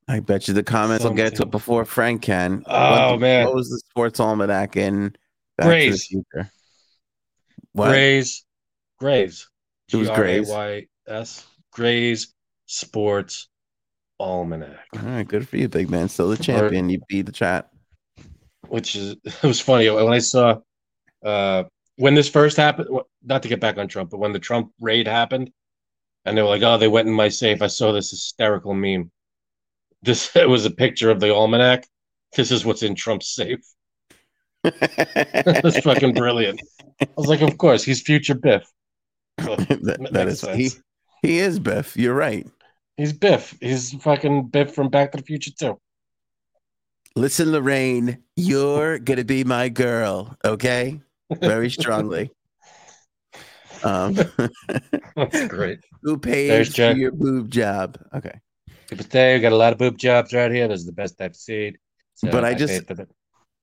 I bet you the comments will get to it before Frank can. Oh, what, man. What was the Sports Almanac in Back to the Future? What? Grays, Grays. It was Grays. G-R-A-Y-S. Grays Sports Almanac. All right, good for you, big man. Still the champion. You beat the chat. Which is it was funny when I saw uh when this first happened. Not to get back on Trump, but when the Trump raid happened, and they were like, "Oh, they went in my safe." I saw this hysterical meme. This it was a picture of the almanac. This is what's in Trump's safe. That's fucking brilliant. I was like, "Of course, he's future Biff." So, that, that is he. He is Biff. You're right. He's Biff. He's fucking Biff from Back to the Future too. Listen, Lorraine, you're gonna be my girl, okay? Very strongly. Um, That's great. who pays for your boob job? Okay, But there, we got a lot of boob jobs right here. This is the best I've seen. So But I just- paid for the-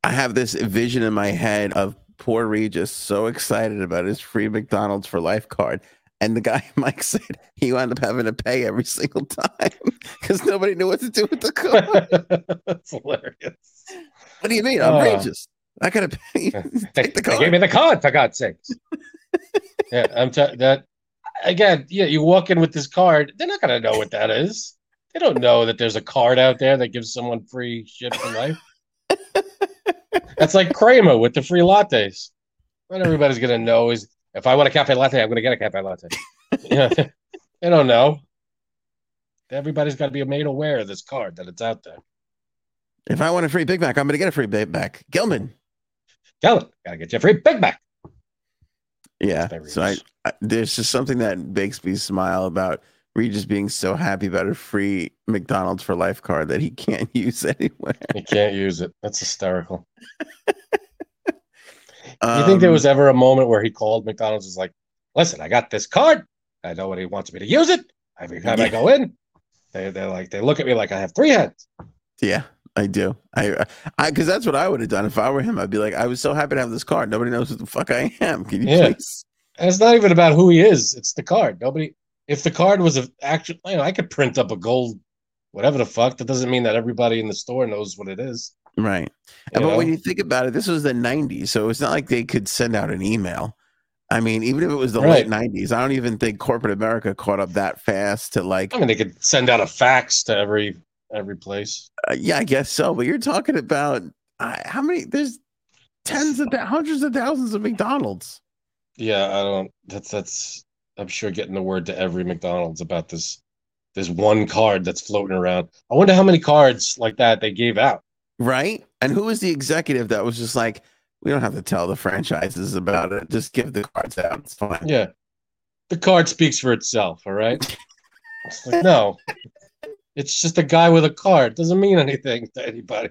I have this vision in my head of poor Regis so excited about his free McDonald's for life card. And the guy Mike said he wound up having to pay every single time because nobody knew what to do with the card. That's hilarious. what do you mean? Oh. Outrageous. I gotta pay. Take the card. gave me the card for God's sakes. yeah, I'm t- that again. Yeah, you walk in with this card, they're not gonna know what that is. They don't know that there's a card out there that gives someone free shit for life. That's like Kramer with the free lattes. Not everybody's gonna know is if I want a cafe latte, I'm gonna get a cafe latte. yeah, they don't know. Everybody's got to be made aware of this card that it's out there. If I want a free Big Mac, I'm gonna get a free Big Mac. Gilman. Them, gotta get you a free Big Mac. Yeah. So I, I there's just something that makes me smile about Regis being so happy about a free McDonald's for life card that he can't use anywhere. He can't use it. That's hysterical. you think there Um, was ever a moment where he called McDonald's and was like, listen, I got this card. I know what he wants me to use it. Every time I go in, they, they're like, they look at me like I have three heads. Yeah, I do. I, I, because that's what I would have done if I were him. I'd be like, I was so happy to have this card. Nobody knows who the fuck I am. Can you Yeah. please? And it's not even about who he is. It's the card. Nobody, if the card was a actual, you know, I could print up a gold, whatever the fuck. That doesn't mean that everybody in the store knows what it is. Right. you but when you think about it, this was the '90s, so it's not like they could send out an email. I mean, even if it was the Right. late '90s, I don't even think corporate America caught up that fast to like. I mean, they could send out a fax to every every place. Uh, yeah, I guess so. But you're talking about uh, how many? There's tens of thou- hundreds of thousands of McDonald's. Yeah, I don't. That's that's. I'm sure getting the word to every McDonald's about this. This one card that's floating around. I wonder how many cards like that they gave out. Right? And who was the executive that was just like, we don't have to tell the franchises about it. Just give the cards out. It's fine. Yeah, the card speaks for itself. All right. It's like, no, it's just a guy with a card. Doesn't mean anything to anybody.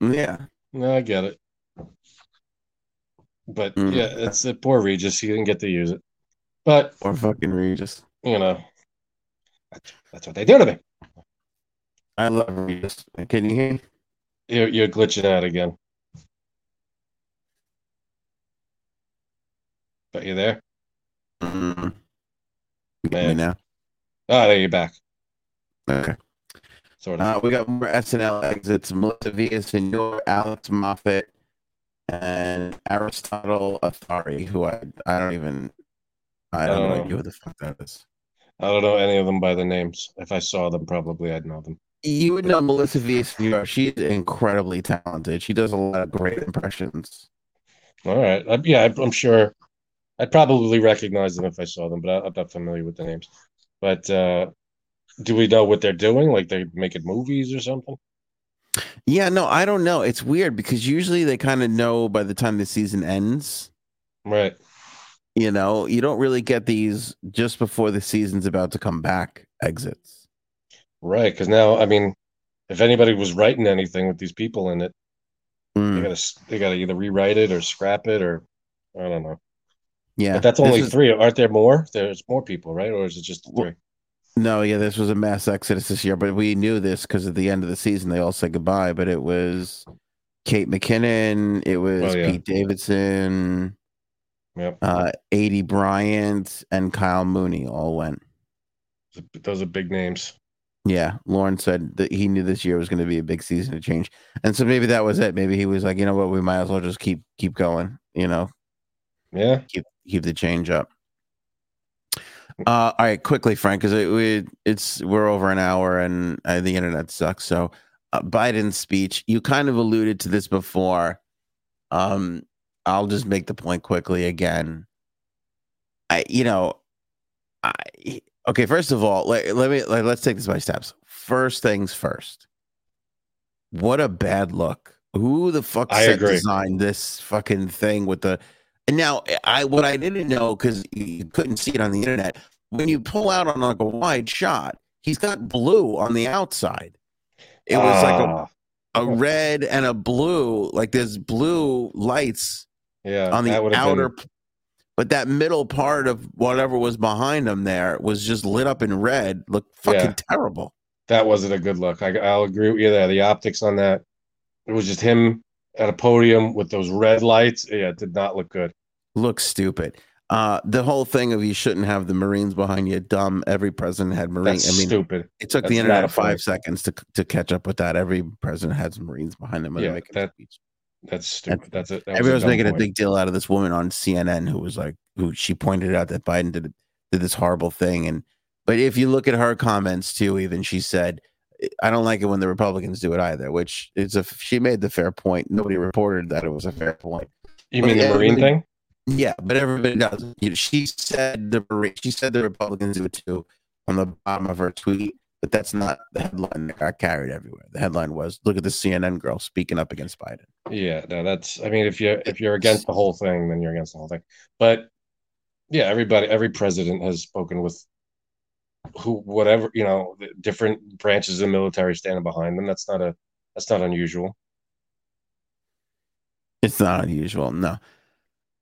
Yeah. No, I get it. But Mm. yeah, it's a poor Regis. He didn't get to use it. But Or fucking Regis. you know, that's, that's what they do to me. I love Regis. Can you hear me? You're, you're glitching out again. But you there? Mm. You get me Man. now. Oh, there you're back. Okay. Sort of. Uh, we got more SNL exits. Melissa Villasenor, Alex Moffat, and Aristotle Athari, who I I don't even I don't know Oh. who the fuck that is. I don't know any of them by the names. If I saw them, probably I'd know them. You would know Melissa Villasenor. She's incredibly talented. She does a lot of great impressions. All right. Uh, yeah, I- I'm sure. I'd probably recognize them if I saw them, but I- I'm not familiar with the names. But uh, do we know what they're doing? Like they're making movies or something? Yeah, no, I don't know. It's weird because usually they kind of know by the time the season ends. Right. You know, you don't really get these just before the season's about to come back exits. Right. Because now, I mean, if anybody was writing anything with these people in it, they Mm, gotta they gotta either rewrite it or scrap it or I don't know. yeah, But that's only was- three. Aren't there more? There's more people, right? Or is it just three? No, yeah, this was a mass exodus this year, but we knew this because at the end of the season they all said goodbye. But it was Kate McKinnon, it was Oh, yeah. Pete Davidson, Yep. uh, Aidy Bryant, and Kyle Mooney all went. Those are big names. Yeah, Lorne said that he knew this year was going to be a big season of change, and so maybe that was it. Maybe he was like, you know what, we might as well just keep keep going. You know, Yeah. keep keep the change up. Uh, all right, quickly, Frank, because it, we it's we're over an hour and uh, the internet sucks. So, uh, Biden's speech, you kind of alluded to this before. Um, I'll just make the point quickly again. I, you know, I okay. First of all, let, let me let, let's take this by steps. First things first. What a bad look. Who the fuck designed this fucking thing with the and now I what I didn't know because you couldn't see it on the internet. When you pull out on like a wide shot, He's got blue on the outside. It was like a, Ah, a red and a blue, like there's blue lights yeah, on the that outer, been- but that middle part of whatever was behind him there was just lit up in red. Looked fucking Yeah. terrible. that wasn't a good look. I, I'll agree with you there. The optics on that, it was just him at a podium with those red lights. Yeah, it did not look good. Looks stupid. Uh, the whole thing of you shouldn't have the Marines behind you, dumb. Every president had Marines. That's I mean, stupid. it took That's the internet five seconds to to catch up with that. Every president has Marines behind them Yeah, that- speech. That's stupid. That's it. That Everyone's making a big deal out of this woman on CNN who was like, who she pointed out that Biden did did this horrible thing, and but if you look at her comments too, even she said, "I don't like it when the Republicans do it either," which is a she made the fair point. Nobody reported that it was a fair point. You mean the Marine thing? Yeah, but everybody does. You know, she said the she said the Republicans do it too on the bottom of her tweet, but that's not the headline that got carried everywhere. The headline was, "Look at the CNN girl speaking up against Biden." Yeah, no, that's. I mean, if you if you're against the whole thing, then you're against the whole thing. But yeah, everybody, every president has spoken with who, whatever you know, the different branches of the military standing behind them. That's not a that's not unusual. It's not unusual, no.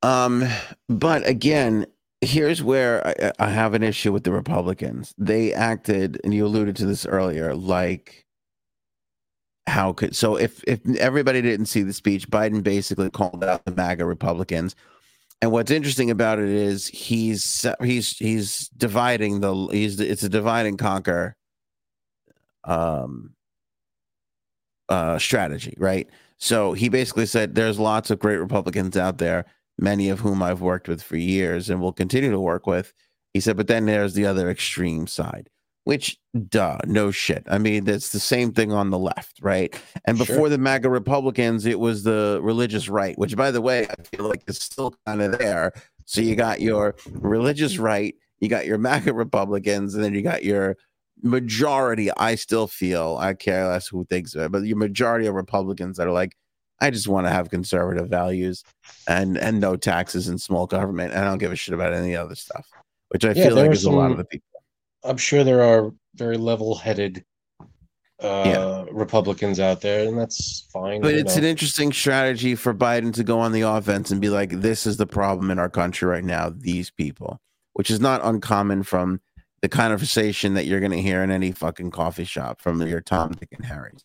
Um, but again, here's where I, I have an issue with the Republicans. They acted, and you alluded to this earlier, like how could so if if everybody didn't see the speech, Biden basically called out the MAGA Republicans. And what's interesting about it is he's he's he's dividing the he's it's a divide and conquer um uh strategy, right? So he basically said there's lots of great Republicans out there, many of whom I've worked with for years and will continue to work with. He said, but then there's the other extreme side, which, duh, no shit. I mean, that's the same thing on the left, right? And Sure. before the MAGA Republicans, it was the religious right, which, by the way, I feel like is still kind of there. So you got your religious right, you got your MAGA Republicans, and then you got your majority, I still feel, I care less who thinks of it, but your majority of Republicans that are like, I just want to have conservative values and and no taxes and small government. And I don't give a shit about any other stuff, which I Yeah, feel like is a lot of the people. I'm sure there are very level-headed uh, Yeah. Republicans out there, and that's fine. But it's know. an interesting strategy for Biden to go on the offense and be like, this is the problem in our country right now, these people, which is not uncommon from the conversation that you're going to hear in any fucking coffee shop from your Tom, Dick, and Harry's.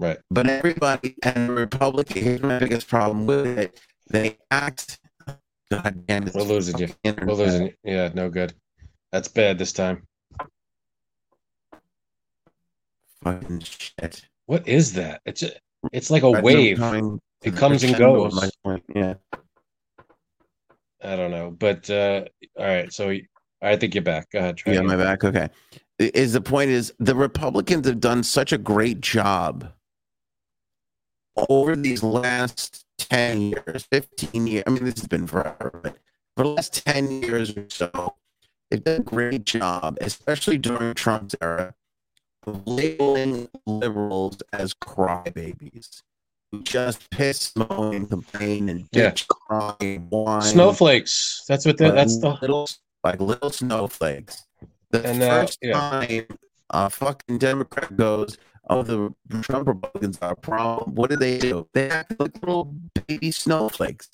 Right. But everybody and the Republican, here's my biggest problem with it. They act. God damn it. We're losing you. We're losing. Yeah, no good. That's bad this time. Fucking shit. What is that? It's a, it's like a Right, wave. coming It comes and goes. Yeah. I don't know, but uh, all right. So I think you're back. Go ahead. Try Yeah, my back. Okay. Is the point is the Republicans have done such a great job over these last 10 years, 15 years. I mean, this has been forever, but for the last 10 years or so, they've done a great job, especially during Trump's era, of labeling liberals as crybabies. Who just piss, moan, and complain and Yeah. cry, whine Snowflakes. That's what. The, that's the. little like little snowflakes. The And, uh, first yeah. time a fucking Democrat goes, "Oh, the Trump Republicans are a problem," what do they do? They act like little baby snowflakes.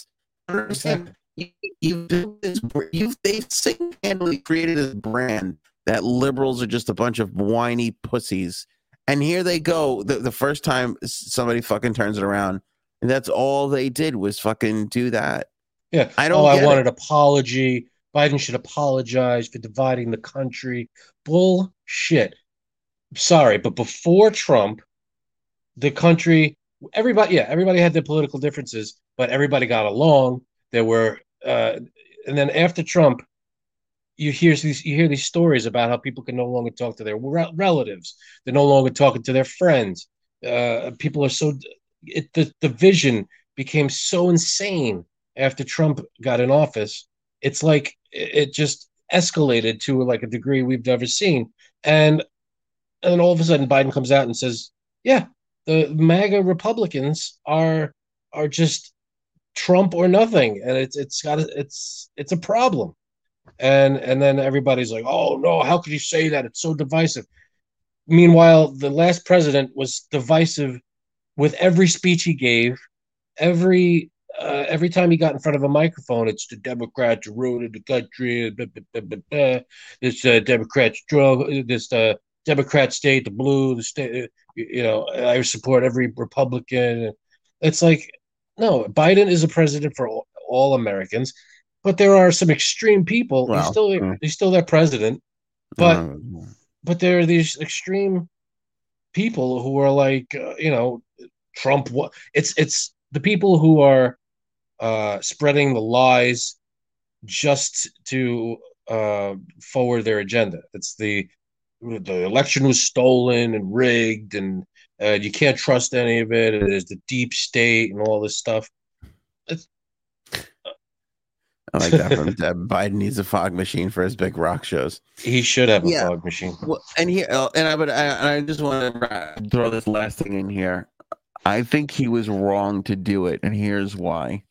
Understand. You, you built this. br- You they single-handedly created this brand that liberals are just a bunch of whiny pussies. And here they go. The, the first time somebody fucking turns it around, and that's all they did was fucking do that. Yeah. I don't Oh, I get it. want an apology. Biden should apologize for dividing the country. Bullshit. Sorry, but before Trump, the country, everybody, yeah, everybody had their political differences, but everybody got along. There were, uh, and then after Trump, you hear these, you hear these stories about how people can no longer talk to their re- relatives. They're no longer talking to their friends. Uh, people are so, it, the division became so insane after Trump got in office. It's like it just escalated to like a degree we've never seen. And and then all of a sudden Biden comes out and says, "Yeah, the MAGA Republicans are are just Trump or nothing, and it's it's got a, it's it's a problem." And and then everybody's like, "Oh no, how could you say that? It's so divisive." meanwhile, the last president was divisive with every speech he gave, every uh, every time he got in front of a microphone, it's the Democrats ruined the country. Blah, blah, blah, this uh, Democrats drug this uh, Democrat state, the blue, the state. You know, I support every Republican. It's like no, Biden is a president for all, all Americans, but there are some extreme people. Well, he's still mm. he's still their president, but mm. but there are these extreme people who are like uh, you know Trump. What It's it's the people who are uh, spreading the lies just to uh, forward their agenda. It's the the election was stolen and rigged, and uh, you can't trust any of it. It is the deep state and all this stuff. It's, I like that from Deb. Biden needs a fog machine for his big rock shows. He should have a yeah. fog machine. Well, and here, uh, and I, but I, I just want to throw this last thing in here. I think he was wrong to do it, and here's why.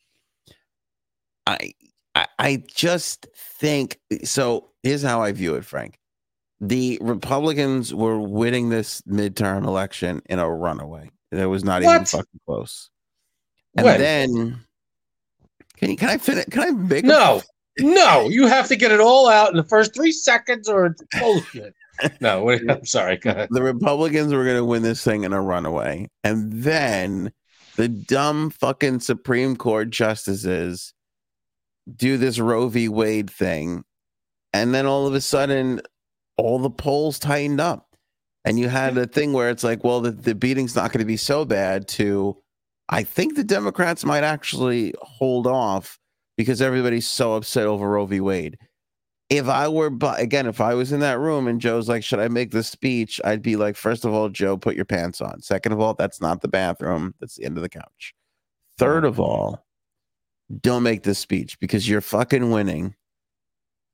I, I, I just think so. Here's how I view it, Frank. The Republicans were winning this midterm election in a runaway. It was not what? even fucking close. And when? then, can you? Can I finish? Can I make? No, a- no. You have to get it all out in the first three seconds, or it's bullshit. no, wait, I'm sorry. The Republicans were going to win this thing in a runaway, and then the dumb fucking Supreme Court justices do this Roe v. Wade thing, and then all of a sudden, all the polls tightened up, and you had a thing where it's like, well, the, the beating's not going to be so bad. To, I think the Democrats might actually hold off because everybody's so upset over Roe v. Wade. If I were, but again, if I was in that room and Joe's like, should I make this speech? I'd be like, first of all, Joe, put your pants on. Second of all, that's not the bathroom. That's the end of the couch. Third of all, don't make this speech because you're fucking winning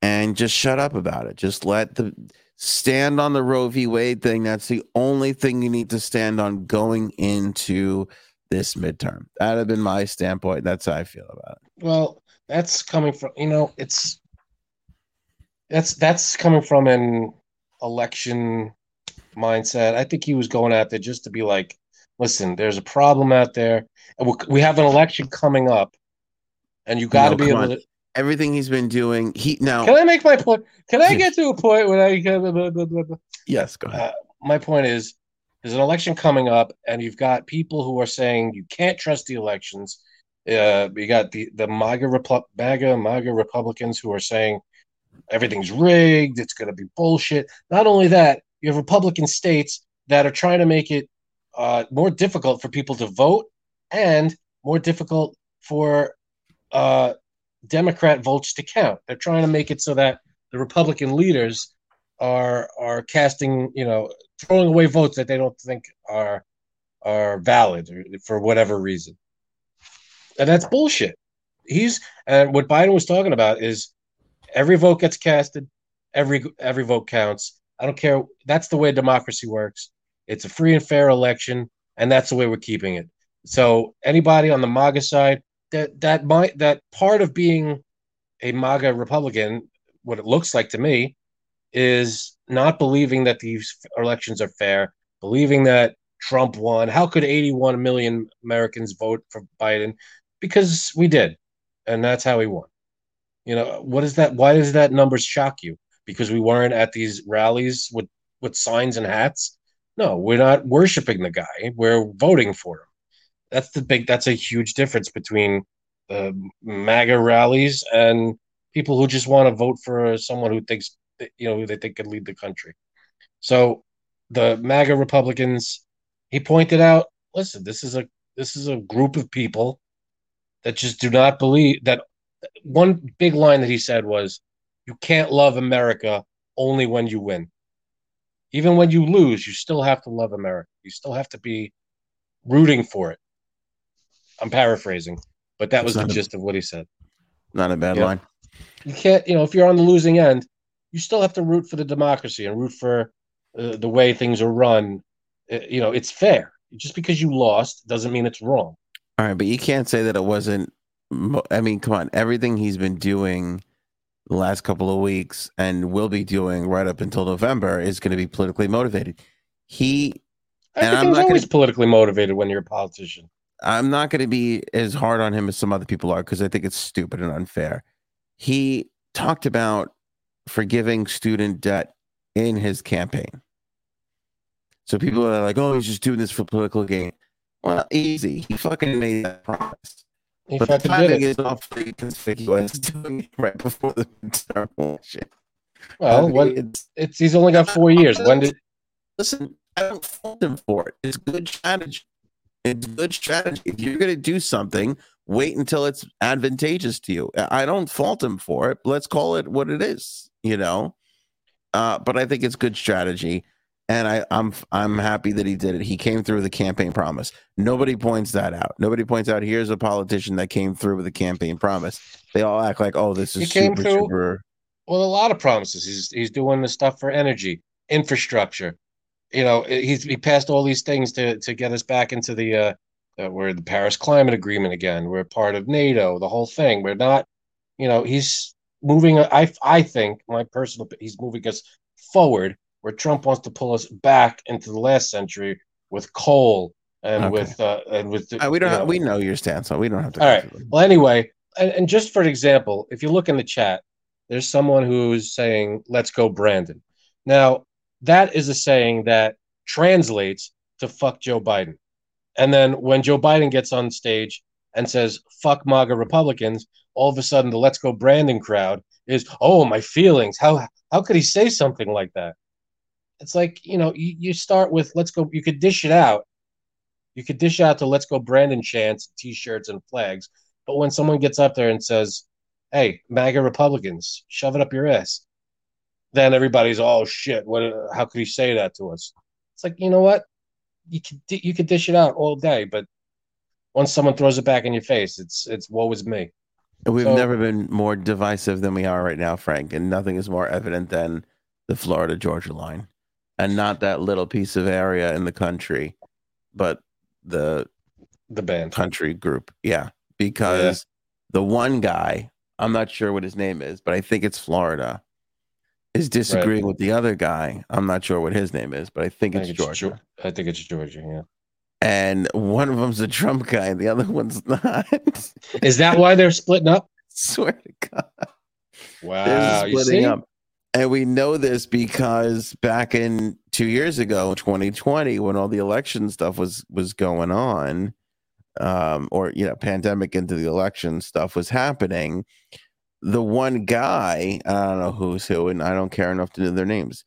and just shut up about it. Just let the stand on the Roe v. Wade thing. That's the only thing you need to stand on going into this midterm. That have been my standpoint. That's how I feel about it. Well, that's coming from you know, it's that's that's coming from an election mindset. I think he was going out there just to be like, listen, there's a problem out there, and we have an election coming up and you got to no, be able on. to. Everything he's been doing, he now. Can I make my point? Can I get to a point when I? yes, go ahead. Uh, my point is, there's an election coming up, and you've got people who are saying you can't trust the elections. Uh, you got the the MAGA, Repu- MAGA, MAGA Republicans who are saying everything's rigged. It's going to be bullshit. Not only that, you have Republican states that are trying to make it uh, more difficult for people to vote and more difficult for uh, Democrat votes to count. They're trying to make it so that the Republican leaders are are casting, you know, throwing away votes that they don't think are are valid for whatever reason. And that's bullshit. He's and what Biden was talking about is every vote gets casted, every every vote counts. I don't care. That's the way democracy works. It's a free and fair election, and that's the way we're keeping it. So anybody on the MAGA side that that might that part of being a MAGA Republican, what it looks like to me, is not believing that these elections are fair, believing that Trump won. How could 81 million Americans vote for Biden? Because we did, and that's how he won. You know, what is that? Why does that number shock you? Because we weren't at these rallies with with signs and hats? No, we're not worshiping the guy. We're voting for him that's the big that's a huge difference between the MAGA rallies and people who just want to vote for someone who thinks you know who they think could lead the country. So the MAGA Republicans, he pointed out, listen, this is a this is a group of people that just do not believe that one big line that he said was you can't love America only when you win. Even when you lose, you still have to love America. You still have to be rooting for it. I'm paraphrasing, but that was the gist of what he said. Not a bad line. You can't, you know, if you're on the losing end, you still have to root for the democracy and root for uh, the way things are run. Uh, you know, it's fair. Just because you lost doesn't mean it's wrong. All right, but you can't say that it wasn't. I mean, come on, everything he's been doing the last couple of weeks and will be doing right up until November is going to be politically motivated. He I And I'm not always gonna- politically motivated when you're a politician. I'm not going to be as hard on him as some other people are because I think it's stupid and unfair. He talked about forgiving student debt in his campaign. So people are like, "Oh, he's just doing this for political gain." Well, easy. He fucking made that promise. He but the timing is awfully conspicuous doing it right before the midterm election. I Well, mean, what, it's- it's he's only got four years. When did listen, I don't fault him for it. It's good strategy. It's good strategy. If you're going to do something, wait until it's advantageous to you. I don't fault him for it. Let's call it what it is, you know. Uh, but I think it's good strategy, and I, I'm I'm happy that he did it. He came through with a campaign promise. Nobody points that out. Nobody points out here's a politician that came through with a campaign promise. They all act like, oh, this He is came super, through- super. well, a lot of promises. He's he's doing the stuff for energy, infrastructure. You know, he's he passed all these things to to get us back into the uh, uh we're the Paris Climate Agreement again. We're part of NATO, the whole thing. We're not, you know, he's moving. I I think my personal, he's moving us forward where Trump wants to pull us back into the last century with coal and Okay. with uh and with the, Uh, we don't. you have, know, we know your stance on. We don't have to. All right. go right. through them. well, anyway, and, and just for an example, if you look in the chat, there's someone who's saying, let's go, Brandon. Now, that is a saying that translates to fuck Joe Biden. And then when Joe Biden gets on stage and says, fuck MAGA Republicans, all of a sudden the let's go, Brandon crowd is, oh, my feelings. How, how could he say something like that? It's like, you know, you, you start with, let's go, you could dish it out. You could dish out the let's go, Brandon chants, t shirts, and flags. But when someone gets up there and says, "Hey, MAGA Republicans, shove it up your ass," then everybody's, "Oh shit! What? How could he say that to us?" It's like you know what? You could you could dish it out all day, but once someone throws it back in your face, it's it's woe is me. We've So- never been more divisive than we are right now, Frank, and nothing is more evident than the Florida Georgia line, and not that little piece of area in the country, but the The band. country group. Yeah, because the one guy, I'm not sure what his name is, but I think it's Florida, is disagreeing with the other guy. I'm not sure what his name is, but I think I it's think Georgia. Geor- I think it's Georgia. Yeah. and one of them's a Trump guy, and the other one's not. Is that why they're splitting up? swear to God. Wow. They're splitting up. And we know this because back in two years ago, 2020, when all the election stuff was was going on, um, or you know, pandemic into the election stuff was happening, the one guy, I don't know who's who, and I don't care enough to know their names.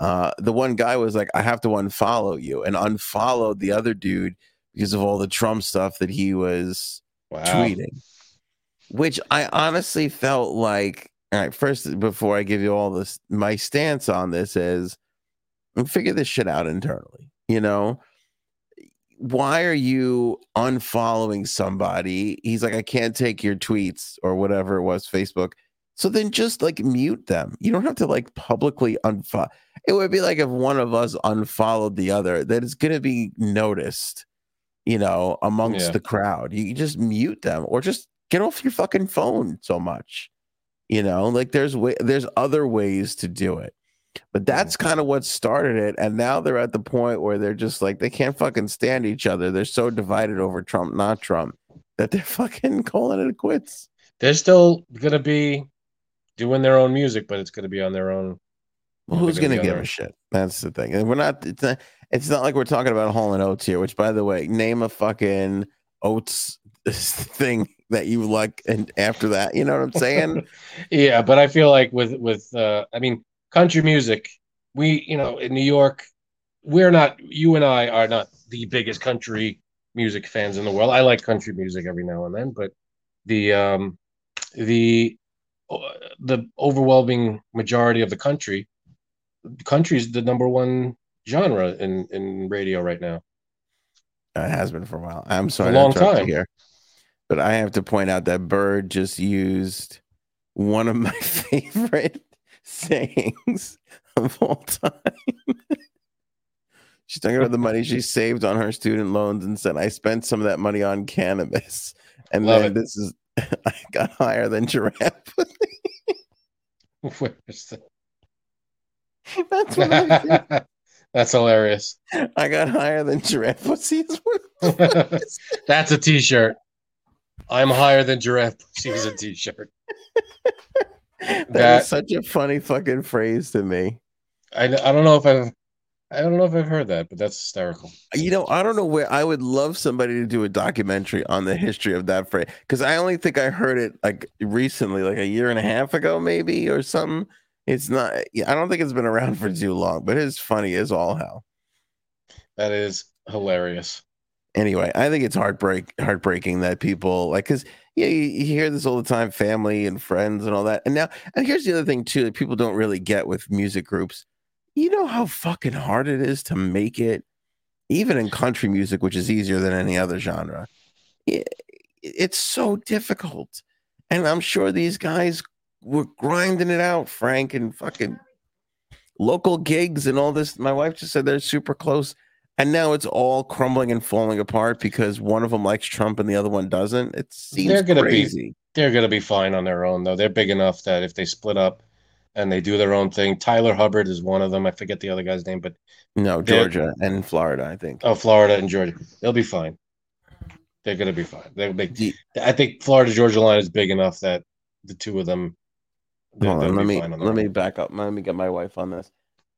Uh, the one guy was like, I have to unfollow you, and unfollowed the other dude because of all the Trump stuff that he was Wow. tweeting, which I honestly felt like. All right, first, before I give you all this, my stance on this is figure this shit out internally. You know, why are you unfollowing somebody? He's like, I can't take your tweets or whatever it was, Facebook. So then just like mute them. You don't have to like publicly unfollow. It would be like if one of us unfollowed the other, that it's going to be noticed, you know, amongst Yeah. the crowd. You just mute them or just get off your fucking phone so much. You know, like there's way, there's other ways to do it. But that's kind of what started it. And now they're at the point where they're just like they can't fucking stand each other. They're so divided over Trump, not Trump, that they're fucking calling it quits. They're still gonna be doing their own music, but it's gonna be on their own. Well, who's gonna gonna give a shit? That's the thing. And we're not. It's not. It's not like we're talking about Hall and Oates here. Which, by the way, name a fucking Oates thing that you like, and after that, you know what I'm saying? Yeah, but I feel like with with uh I mean country music, we you know in New York, we're not you and I are not the biggest country music fans in the world. I like country music every now and then, but the um the uh, the overwhelming majority of the country country is the number one genre in in radio right now. it has been for a while. I'm sorry, a to long time. here, but I have to point out that Bird just used one of my favorite sayings of all time. She's talking about the money she saved on her student loans and said, I spent some of that money on cannabis. And Love then it. this is, I got higher than giraffe. Where's the- That's what I did. That's hilarious. I got higher than giraffe pussies. That's a t-shirt. I'm higher than giraffe pussies a t-shirt. that That- is such a funny fucking phrase to me. I, I don't know if I've I don't know if I've heard that, but that's hysterical. You know, I don't know where I would love somebody to do a documentary on the history of that phrase because I only think I heard it like recently, like a year and a half ago, maybe or something. It's not. I don't think it's been around for too long, but it's funny as all hell. That is hilarious. Anyway, I think it's heartbreak heartbreaking that people like because yeah, you, you hear this all the time, family and friends and all that. And now, and here's the other thing too that people don't really get with music groups. You know how fucking hard it is to make it, even in country music, which is easier than any other genre. It, it's so difficult, and I'm sure these guys were grinding it out, Frank, and fucking local gigs and all this. My wife just said they're super close. And now it's all crumbling and falling apart because one of them likes Trump and the other one doesn't. It seems They're gonna be- crazy. They're gonna be fine on their own though. They're big enough that if they split up and they do their own thing, Tyler Hubbard is one of them. I forget the other guy's name, but no, Georgia and Florida, I think. oh, Florida and Georgia, they'll be fine. They're gonna be fine. They'll make. Do- I think Florida Georgia line is big enough that the two of them. Hold on, let be me let me back up. Let me get my wife on this.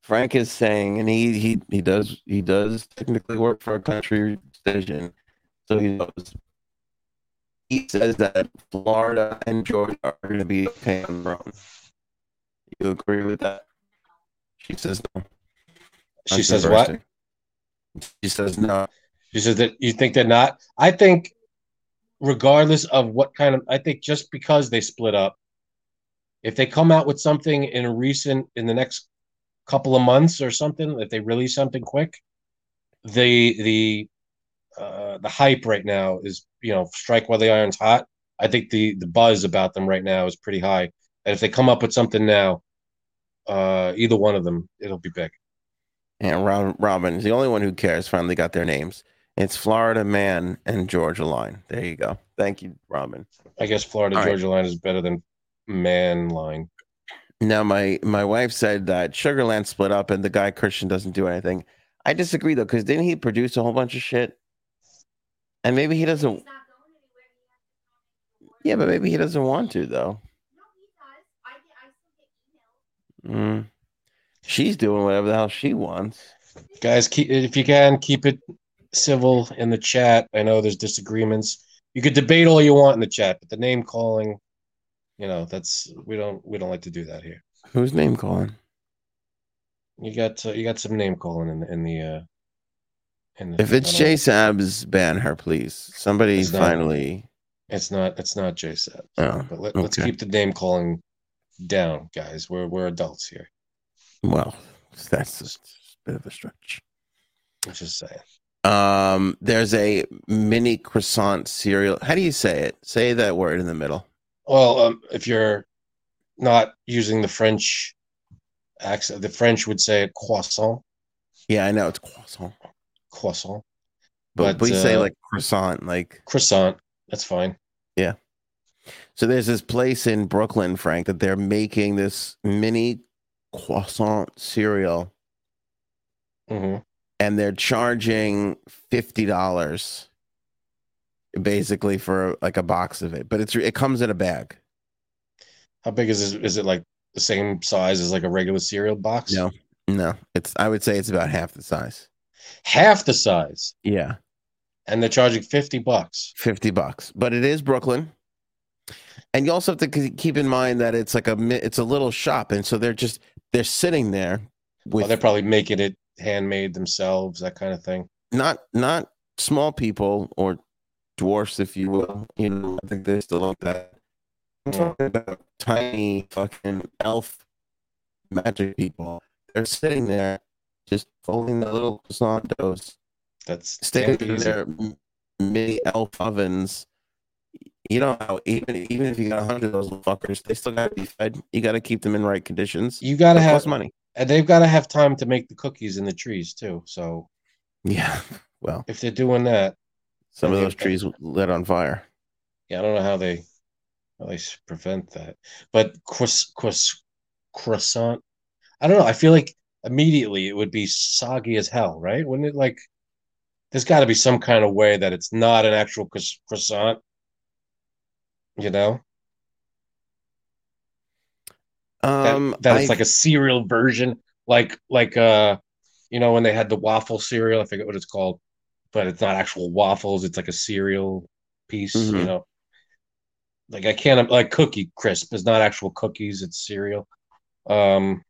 Frank is saying, and he he he does he does technically work for a country station, so he knows. He says that Florida and Georgia are going to be okay on their own. You agree with that? She says no. She says what? She says no. She says that you think they're not. I think, regardless of what kind of, I think just because they split up, if they come out with something in a recent, in the next couple of months or something, if they release something quick, the the uh, the hype right now is you know strike while the iron's hot. I think the the buzz about them right now is pretty high, and if they come up with something now, uh, either one of them, it'll be big. And Rob, Robin is the only one who cares. Finally got their names. It's Florida Man and Georgia Line. There you go. Thank you, Robin. I guess Florida All right. Georgia line is better than man line. Now, my my wife said that Sugarland split up and the guy Kristian doesn't do anything. I disagree though, because didn't he produce a whole bunch of shit? And maybe he doesn't. Yeah, but maybe he doesn't want to though. Mm. She's doing whatever the hell she wants. guys keep if you can keep it civil in the chat i know there's disagreements you could debate all you want in the chat but the name calling you know that's we don't we don't like to do that here Whose name calling? you got uh, you got some name calling in the in the uh in the If it's Jay Sabs, ban her, please. Somebody It's not. finally. it's not it's not jay said Oh, but let, let's keep the name calling down guys we're we're adults here Well, that's a bit of a stretch. i'm just saying Um, there's a mini croissant cereal. How do you say it? Say that word in the middle. Well um if you're not using the french accent the french would say croissant Yeah, I know it's croissant, croissant but, But, we say uh, like croissant. Like croissant that's fine Yeah. so, there's this place in Brooklyn, Frank, that they're making this mini croissant cereal, hmm and they're charging fifty dollars, basically for like a box of it. But it's it comes in a bag. How big is it? Is it like the same size as like a regular cereal box? No, no, it's I would say it's about half the size. Half the size. Yeah. And they're charging 50 bucks. 50 bucks but it is brooklyn and you also have to keep in mind that it's like a it's a little shop and so they're just they're sitting there with Well, they're probably making it handmade themselves, that kind of thing. not not small people or dwarfs if you will you know i think they're still like that i'm talking about tiny fucking elf magic people they're sitting there just folding the little croissant doughs That's standing in their mini elf ovens. You know how even even if you got a hundred of those fuckers, they still gotta be fed. You gotta keep them in right conditions. You got to It have, money. and they've got to have time to make the cookies in the trees too. So Yeah. Well, if they're doing that, some of those trees lit on fire. yeah, I don't know how they, how they prevent that. But croiss, croiss, croissant, I don't know. I feel like immediately it would be soggy as hell, right? Wouldn't it? Like, there's got to be some kind of way that it's not an actual croissant. You know, Um, that, that it's like a cereal version, like like uh, you know, when they had the waffle cereal. I forget what it's called, but it's not actual waffles. It's like a cereal piece. You Mhm. know, like I can't like cookie crisp is not actual cookies. It's cereal. Um,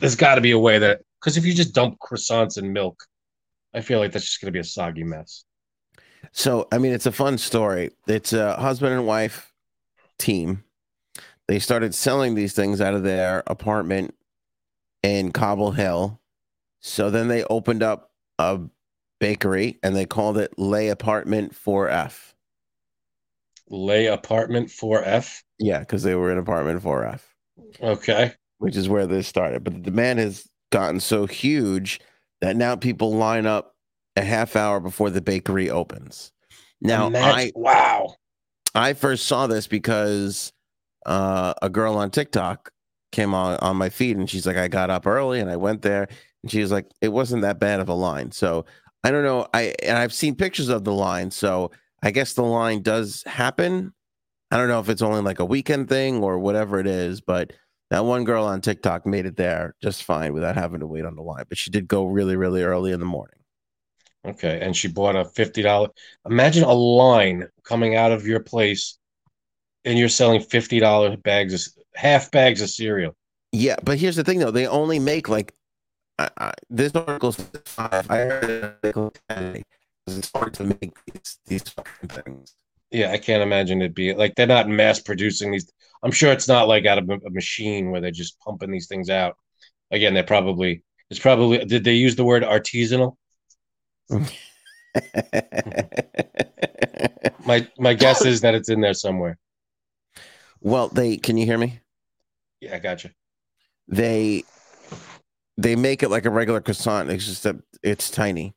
there's got to be a way that because if you just dump croissants and milk, I feel like that's just going to be a soggy mess. So, I mean, it's a fun story. It's a husband and wife team. They started selling these things out of their apartment in Cobble Hill. So then they opened up a bakery and they called it L'Appartement 4F. L'Appartement 4F. Yeah, because they were in apartment 4F, Okay. which is where this started. But the demand has gotten so huge that now people line up a half hour before the bakery opens. Now, I, wow. I first saw this because uh, a girl on TikTok came on on my feed and she's like, I got up early and I went there and she was like, it wasn't that bad of a line. So I don't know. I and I've seen pictures of the line, so I guess the line does happen. I don't know if it's only like a weekend thing or whatever it is, but that one girl on TikTok made it there just fine without having to wait on the line. But she did go really, really early in the morning. Okay. And she bought a $50. Imagine a line coming out of your place and you're selling $50 bags of half bags of cereal. Yeah, but here's the thing though, they only make like I, I, this article says five. I heard it article ten. It's hard to make these these fucking things. Yeah, I can't imagine it be like they're not mass producing these. I'm sure it's not like out of a, a machine where they're just pumping these things out. Again, they're probably it's probably did they use the word artisanal? My my guess is that it's in there somewhere. well, they can you hear me? Yeah, I got you. They they make it like a regular croissant. It's just that it's tiny,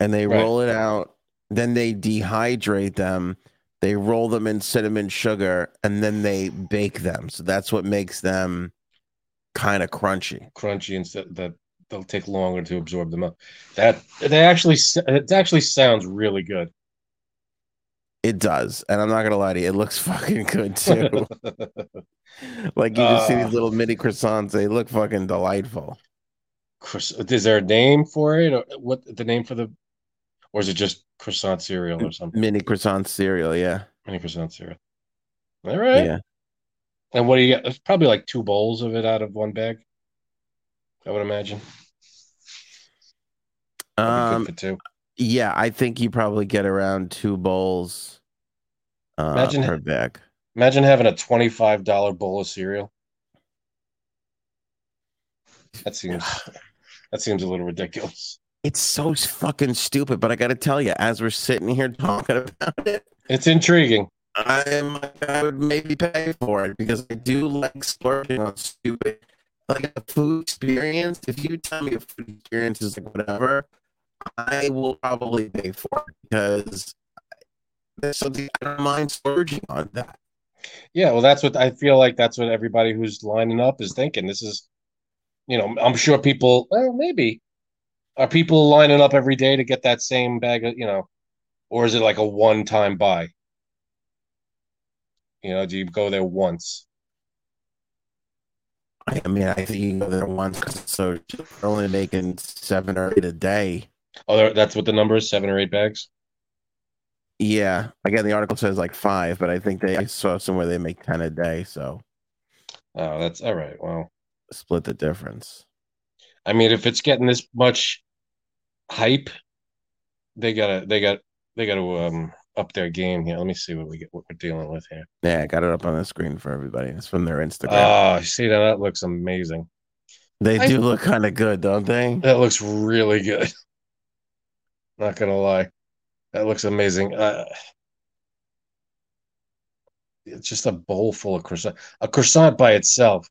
and they Right. roll it out. Then they dehydrate them. They roll them in cinnamon sugar, and then they bake them. So that's what makes them kind of crunchy. Crunchy instead that they'll take longer to absorb them up. That they actually it actually sounds really good. It does, and I'm not gonna lie to you, it looks fucking good too. like you just see Uh. these little mini croissants; they look fucking delightful. Is there a name for it, or what the name for the, or is it just croissant cereal or something? Mini croissant cereal, yeah, Mini croissant cereal. All right. yeah. And what do you get? It's probably like two bowls of it out of one bag. I would imagine. Um, two. Yeah, I think you probably get around two bowls uh, Imagine- per bag. Imagine having a twenty-five dollar bowl of cereal. That seems that seems a little ridiculous. It's so fucking stupid, but I got to tell you, as we're sitting here talking about it, It's intriguing. I'm I would maybe pay for it because I do like splurging on stupid like a food experience. If you tell me a food experience is like whatever, I will probably pay for it because there's something I don't mind splurging on that. Yeah, well, that's what I feel like. That's what everybody who's lining up is thinking. This is, you know, I'm sure people. Well, maybe are people lining up every day to get that same bag of, you know, or is it like a one-time buy? You know, do you go there once? I mean, I think you go there once because so. They're only making seven or eight a day. Oh, that's what the number is, seven or eight bags. Yeah. Again, the article says like five, but I think they I saw somewhere they make ten a day, so Oh, that's all right. Well, split the difference. I mean, if it's getting this much hype, they gotta, they got, they gotta um up their game here. Let me see what we get, what we're dealing with here. Yeah, I got it up on the screen for everybody. It's from their Instagram. Oh, see that? That looks amazing. they I- do look kind of good, don't they? That looks really good. Not gonna lie, that looks amazing. Uh, it's just a bowl full of croissant. A croissant by itself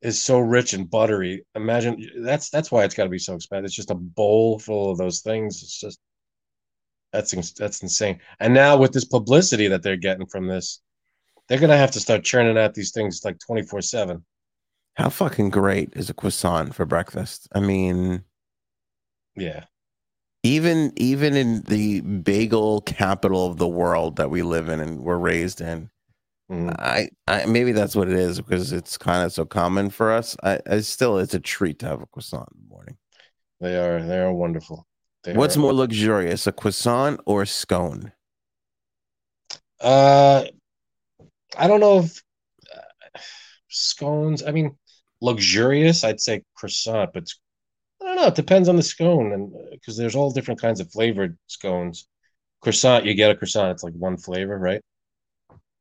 is so rich and buttery. Imagine that's that's why it's got to be so expensive. It's just a bowl full of those things. It's just that's that's insane. And now with this publicity that they're getting from this, they're gonna have to start churning out these things like twenty four seven. How fucking great is a croissant for breakfast? I mean, Yeah. Even even in the bagel capital of the world that we live in and we're raised in, Mm. I, I maybe that's what it is because it's kind of so common for us. I, I still it's a treat to have a croissant in the morning. They are they are wonderful. They What's are- more luxurious, a croissant or a scone? Uh, I don't know if uh, scones. I mean, luxurious. I'd say croissant, but don't know. It depends on the scone, and because there's all different kinds of flavored scones. Croissant, you get a croissant. It's like one flavor, right?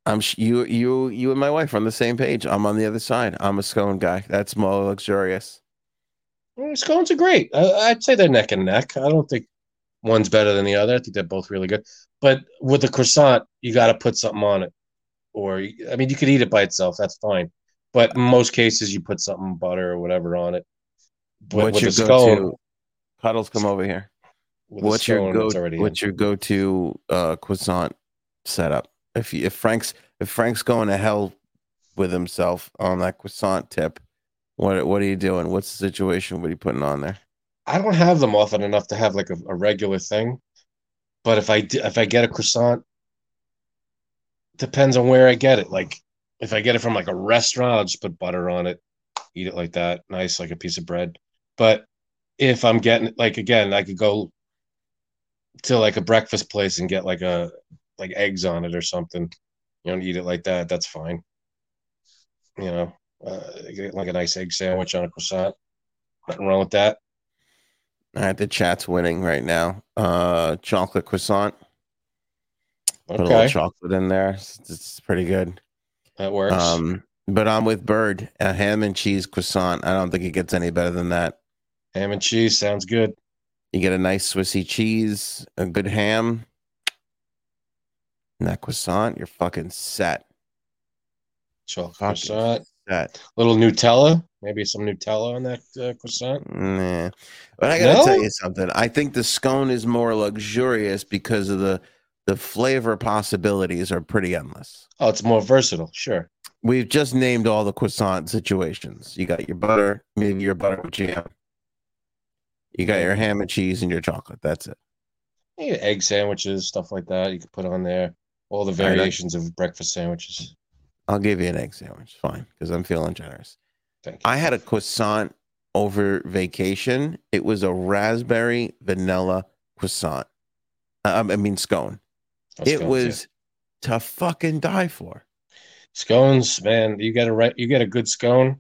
I'm sh- you you you and my wife are on the same page. I'm on the other side. I'm a scone guy. That's more luxurious. Mm, Scones are great. I, I'd say they're neck and neck. I don't think one's better than the other. I think they're both really good. But with the croissant, you got to put something on it, or I mean, you could eat it by itself. That's fine. But in most cases, you put something butter or whatever on it. But What's with your a go-to? Cuddles, come over here. with What's your go? already in. What's your go-to uh, croissant setup? If you, if Frank's if Frank's going to hell with himself on that croissant tip, what what are you doing? What's the situation? What are you putting on there? I don't have them often enough to have like a, a regular thing. But if I if I get a croissant, depends on where I get it. Like if I get it from like a restaurant, I'll just put butter on it, eat it like that, nice like a piece of bread. But if I'm getting like again, I could go to like a breakfast place and get like a like eggs on it or something. You and eat it like that. That's fine. You know, uh, get like a nice egg sandwich on a croissant. Nothing wrong with that. All right, the chat's winning right now. Uh, chocolate croissant. Put a little Okay, chocolate in there. It's, it's pretty good. that works. Um, but I'm with Bird. A ham and cheese croissant. I don't think it gets any better than that. Ham and cheese sounds good. You get a nice Swissy cheese, a good ham, and that croissant. You're fucking set. Chocolate Fucking croissant. set. Little Nutella. Maybe some Nutella on that uh, croissant. Nah. But I gotta No? tell you something. I think the scone is more luxurious because of the the flavor possibilities are pretty endless. Oh, it's more versatile. Sure. We've just named all the croissant situations. You got your butter, maybe your butter with jam. You got your ham and cheese and your chocolate. That's it. You get egg sandwiches, stuff like that. You could put on there. All the All right, I- variations of breakfast sandwiches. I'll give you an egg sandwich. Fine, because I'm feeling generous. Thank you. I had a croissant over vacation. It was a raspberry vanilla croissant. Uh, I mean scone. That's it scones, was to fucking die for. scones, man. You got a right. You get a good scone.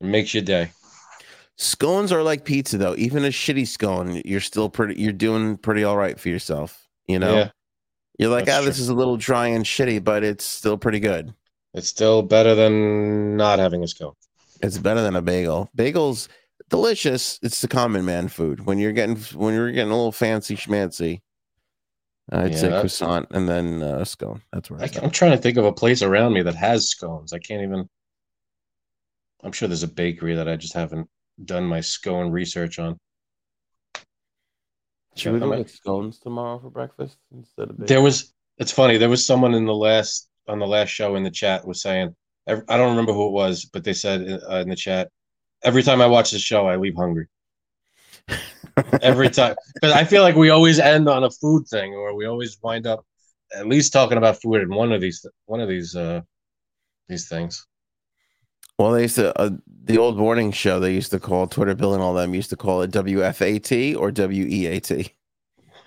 It makes your day. Scones are like pizza though. Even a shitty scone, you're still pretty you're doing pretty all right for yourself. You know? Yeah, You're like, ah, this is a little dry and shitty, but it's still pretty good. it's still better than not having a scone. It's better than a bagel. Bagels delicious. It's the common man food. When you're getting when you're getting a little fancy schmancy, I'd Yeah, say croissant and then uh, scone. That's where I. I'm trying to think of a place around me that has scones. I can't even. I'm sure there's a bakery that I just haven't done my scone research on. Should we go get scones tomorrow for breakfast instead of bagels? There was. It's funny. There was someone in the last on the last show in the chat was saying. I don't remember who it was, but they said uh, in the chat, every time I watch the show, I leave hungry. Every time, because I feel like we always end on a food thing, or we always wind up at least talking about food in one of these one of these uh these things. Well, they used to uh, the old morning show. They used to call Twitter Bill and all them used to call it WFAT or WEAT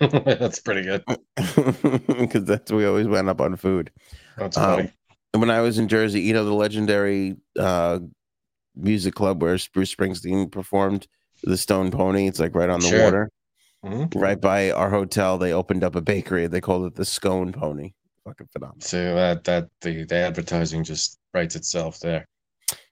That's pretty good. because that's we always went up on food. That's Um, funny. And when I was in Jersey, you know the legendary uh, music club where Bruce Springsteen performed the Stone Pony. It's like right on the Sure. water, Mhm. right by our hotel. They opened up a bakery. They called it the Scone Pony. Fucking phenomenal. So that that the the advertising just writes itself there.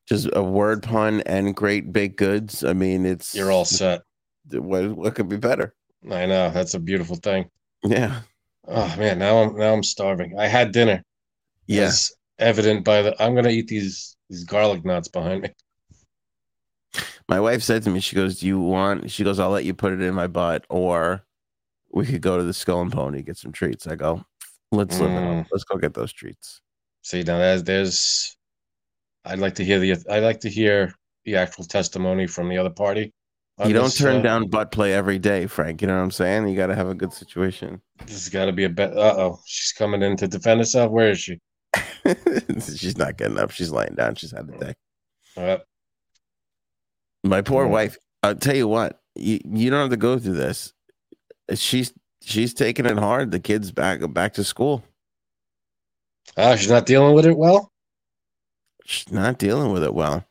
Just a word pun and great baked goods. I mean, it's You're all set. What, what could be better? I know that's a beautiful thing. Yeah. Oh man, now I'm now I'm starving. I had dinner. Yes. As evident by the I'm gonna eat these these garlic knots behind me. My wife said to me, she goes, Do you want, she goes, I'll let you put it in my butt, or we could go to the Skull and Pony, get some treats. I go, Let's live it up. Mm. Let's go get those treats. See now there's there's I'd like to hear the I'd like to hear the actual testimony from the other party. You don't this, turn uh, down butt play every day, Frank. You know what I'm saying? You got to have a good situation. This has got to be a bet. Uh oh, she's coming in to defend herself. Where is she? she's not getting up. She's laying down. She's had a day. Uh, My poor Yeah. wife. I'll tell you what. You you don't have to go through this. She's she's taking it hard. The kids back back to school. ah, she's not dealing with it well. She's not dealing with it well.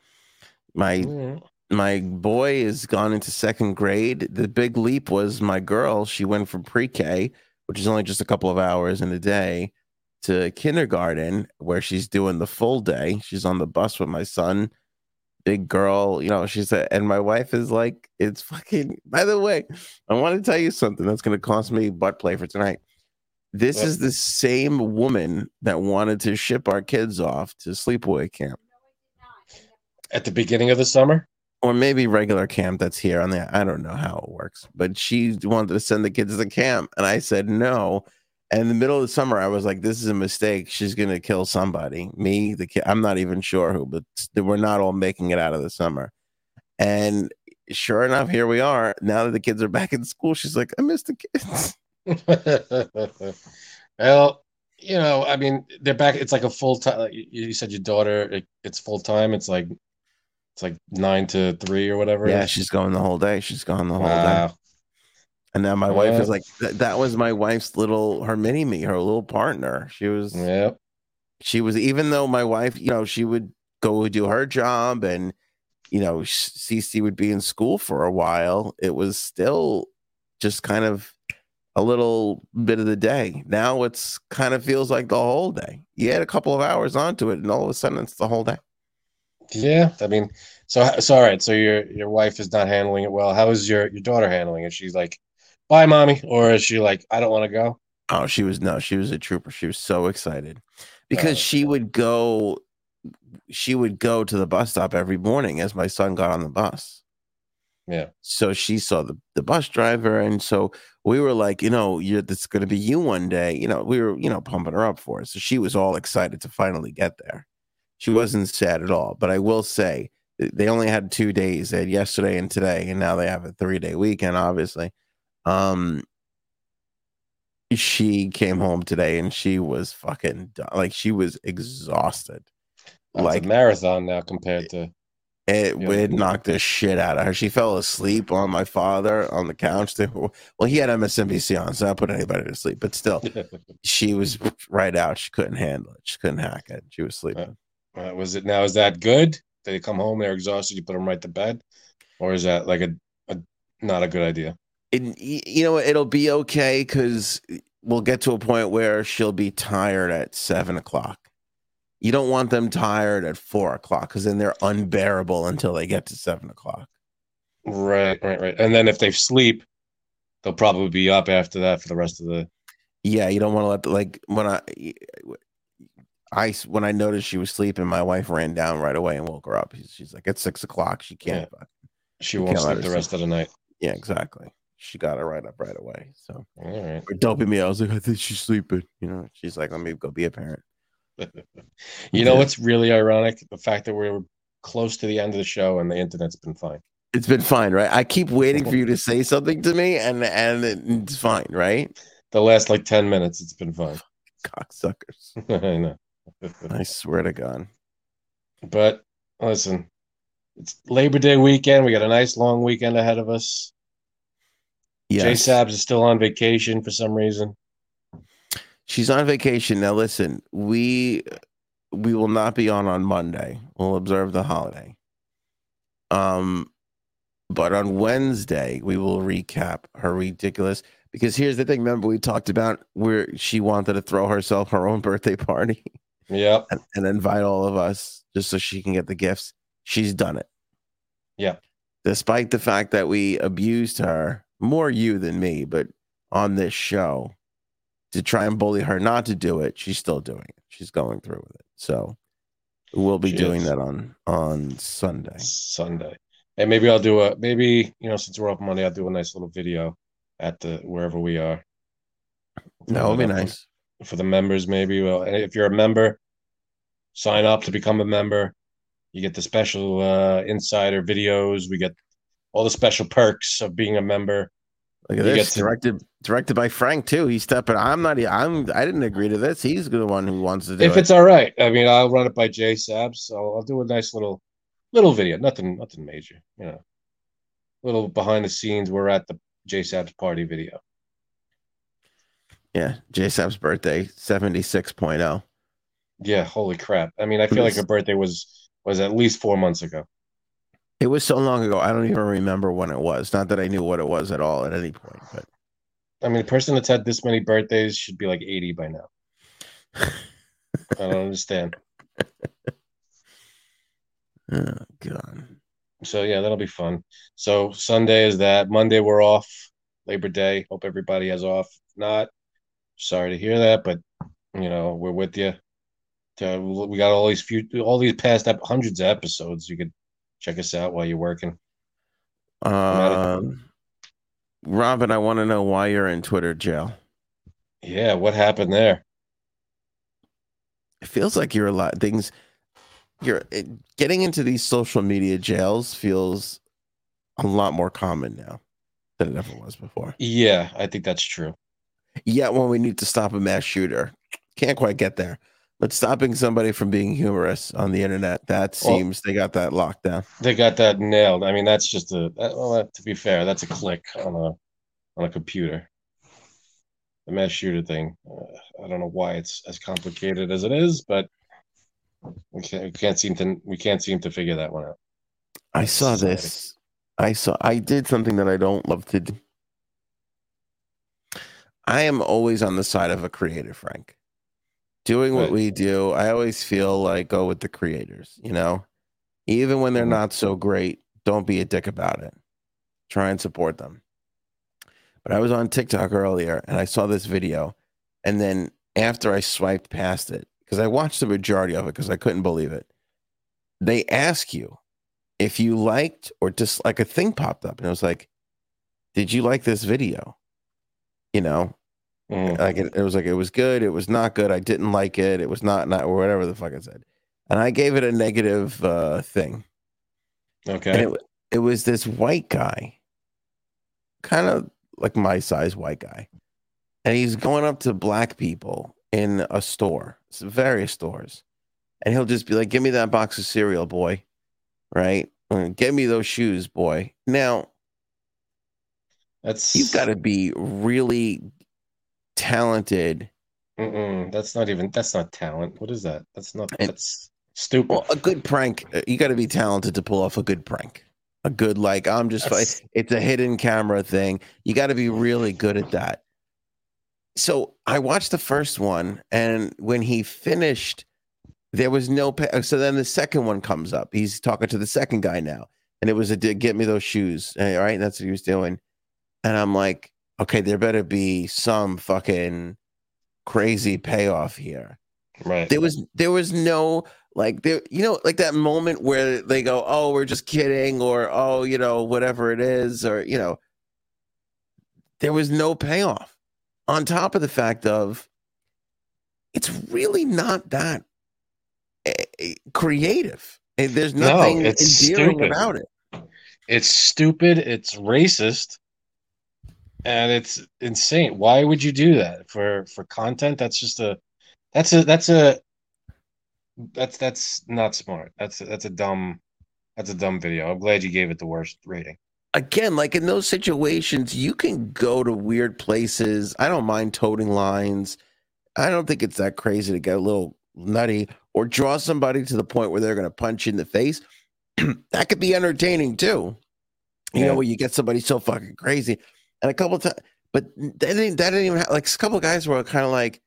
My Mm. my boy has gone into second grade. The big leap was my girl. She went from pre-K, which is only just a couple of hours in a day, to kindergarten, where she's doing the full day. She's on the bus with my son. Big girl, you know, she's a, and my wife is like, it's fucking. By the way, I want to tell you something that's going to cost me butt play for tonight. This is the same woman that wanted to ship our kids off to sleepaway camp At the beginning of the summer. or maybe regular camp that's here on the I don't know how it works, but she wanted to send the kids to camp, and I said no. And in the middle of the summer, I was like, "This is a mistake. She's gonna kill somebody. Me, the kid. I'm not even sure who, but we're not all making it out of the summer." And sure enough, here we are. Now that the kids are back in school, she's like, "I miss the kids." well, you know, I mean, they're back. It's like a full time. Like you said, your daughter, it, it's full time. It's like it's like nine to three or whatever. yeah, she's going the whole day. She's gone the whole day. And now my wife is like, th- "That was my wife's little her mini me, her little partner." She was. Yep. she was even though my wife you know she would go do her job and you know cc would be in school for a while it was still just kind of a little bit of the day now it's kind of feels like the whole day you add a couple of hours onto it and all of a sudden it's the whole day Yeah. I mean, so so all right. So your your wife is not handling it well. How is your your daughter handling it? She's like, "Bye, mommy," or is she like, "I don't want to go"? oh she was no she was a trooper she was so excited because Oh. she would go she would go to the bus stop every morning as my son got on the bus Yeah. so she saw the, the bus driver and so we were like you know you're this is going to be you one day you know we were you know pumping her up for it. So she was all excited to finally get there. She wasn't sad at all but i will say they only had two days. They had yesterday and today and now they have a three day weekend obviously. Um she came home today and she was fucking done. like she was exhausted. It's like a marathon now compared to it Yeah. would knock the shit out of her. She fell asleep on my father on the couch. Well, he had MSNBC on, so I put anybody to sleep. But still, she was right out. She couldn't handle it. She couldn't hack it. She was sleeping. Uh, was it now? Is that good? They come home, they're exhausted. You put them right to bed, or is that like a, a not a good idea? You know, it'll be okay because we'll get to a point where she'll be tired at seven o'clock. You don't want them tired at four o'clock because then they're unbearable until they get to seven o'clock. Right, right, right. And then if they sleep, they'll probably be up after that for the rest of the. Yeah, you don't want to let the, like when I I when I noticed she was sleeping, my wife ran down right away and woke her up. She's, she's like, it's six o'clock. She can't. fuck." She You won't can't sleep the rest of the night. Yeah, exactly. She got her right up right away. So All right. doping me. I was like, I think she's sleeping. You know, she's like, let me go be a parent. You know what's really ironic? The fact that we're close to the end of the show and the internet's been fine. It's been fine, right? I keep waiting for you to say something to me, and and it's fine, right? The last like 10 minutes, it's been fine. Cocksuckers. I know. I swear to God. But listen, it's Labor Day weekend. We got a nice long weekend ahead of us. Jay Yes. Sabs is still on vacation for some reason. She's on vacation now. Listen, we we will not be on on Monday. We'll observe the holiday. Um, but on Wednesday we will recap her ridiculous. Because here's the thing. Remember we talked about where she wanted to throw herself her own birthday party Yep. and, and invite all of us just so she can get the gifts. She's done it. Yeah. Despite the fact that we abused her more you than me, but on this show to try and bully her not to do it, she's still doing it. She's going through with it. So we'll be She doing is. that on on Sunday. Sunday. And maybe I'll do a maybe, you know, since we're off Monday, I'll do a nice little video at the wherever we are. That would be nice. For the members, maybe. Well, and if you're a member, sign up to become a member. You get the special uh, insider videos. We get all the special perks of being a member. Look at You this. to- directed directed by Frank too. He's stepping. I'm not. I'm. I didn't agree to this. He's the one who wants to do If it. If it's all right, I mean, I'll run it by Jay Sabs. So I'll do a nice little little video. Nothing, nothing major. You know, little behind the scenes. We're at the Jay Sabs party video. yeah, J Sabs' birthday, seventy six oh. Yeah, holy crap! I mean, I feel like her birthday was was at least four months ago. It was so long ago. I don't even remember when it was. Not that I knew what it was at all at any point, but I mean, a person that's had this many birthdays should be like eighty by now. I don't understand. oh god. So yeah, that'll be fun. So Sunday is that. Monday we're off. Labor Day. Hope everybody has off. If not, sorry to hear that, but you know we're with you. We got all these few, all these past ep- hundreds of episodes. You could check us out while you're working. Um, Robin, I want to know why you're in Twitter jail. Yeah, what happened there? It feels like you're a lot things. You're it, getting into these social media jails feels a lot more common now than it ever was before. Yeah, I think that's true. Yet when we need to stop a mass shooter, can't quite get there. But stopping somebody from being humorous on the internet, that Well- seems they got that locked down. They got that nailed. I mean, that's just a. that- Well, to be fair, that's a click on a on a computer. The mass shooter thing. Uh, I don't know why it's as complicated as it is, but we can't, we can't seem to we can't seem to figure that one out. I saw Society. this. I saw. I did something that I don't love to do. I am always on the side of a creator, Frank. Doing what we do, I always feel like go with the creators. You know, even when they're Mhm. not so great, don't be a dick about it. Try and support them. But I was on TikTok earlier and I saw this video, and then after I swiped past it, because I watched the majority of it because I couldn't believe it, they ask you if you liked or just like a thing popped up and it was like did you like this video you know Mhm. like it, it was like it was good it was not good i didn't like it it was not not or whatever the fuck I said. And i gave it a negative uh thing. And Okay. it, it was this white guy kind of like my size white guy. And he's going up to black people in a store various stores. And he'll just be like give me that box of cereal boy right? Uh, get me those shoes boy. Now That's you've got to be really talented. Mm-mm, that's not even that's not talent. What is that? That's not And- that's stupid. well a good prank uh, you got to be talented to pull off a good prank. A good like i'm just That's- it's a hidden camera thing. You got to be really good at that. So i watched the first one and when he finished there was no pa- so then the second one comes up. He's talking to the second guy now and it was a get me those shoes all right? And that's what he was doing. And i'm like okay there better be some fucking crazy payoff here right. there was there was no like there you know like that moment where they go oh we're just kidding or oh you know whatever it is or you know there was no payoff on top of the fact of it's really not that eh, eh, creative there's No, nothing it's endearing stupid. about it It's stupid. It's racist, and it's insane. Why would you do that for for content? That's just a that's a that's a that's that's not smart. That's a, that's a dumb that's a dumb video. I'm glad you gave it the worst rating. again, like in those situations, you can go to weird places. I don't mind toting lines. I don't think it's that crazy to get a little nutty or draw somebody to the point where they're going to punch you in the face. that could be entertaining too. You Yeah. know, where you get somebody so fucking crazy. And a couple times, but that didn't, that didn't even have, like a couple of guys were kind of like,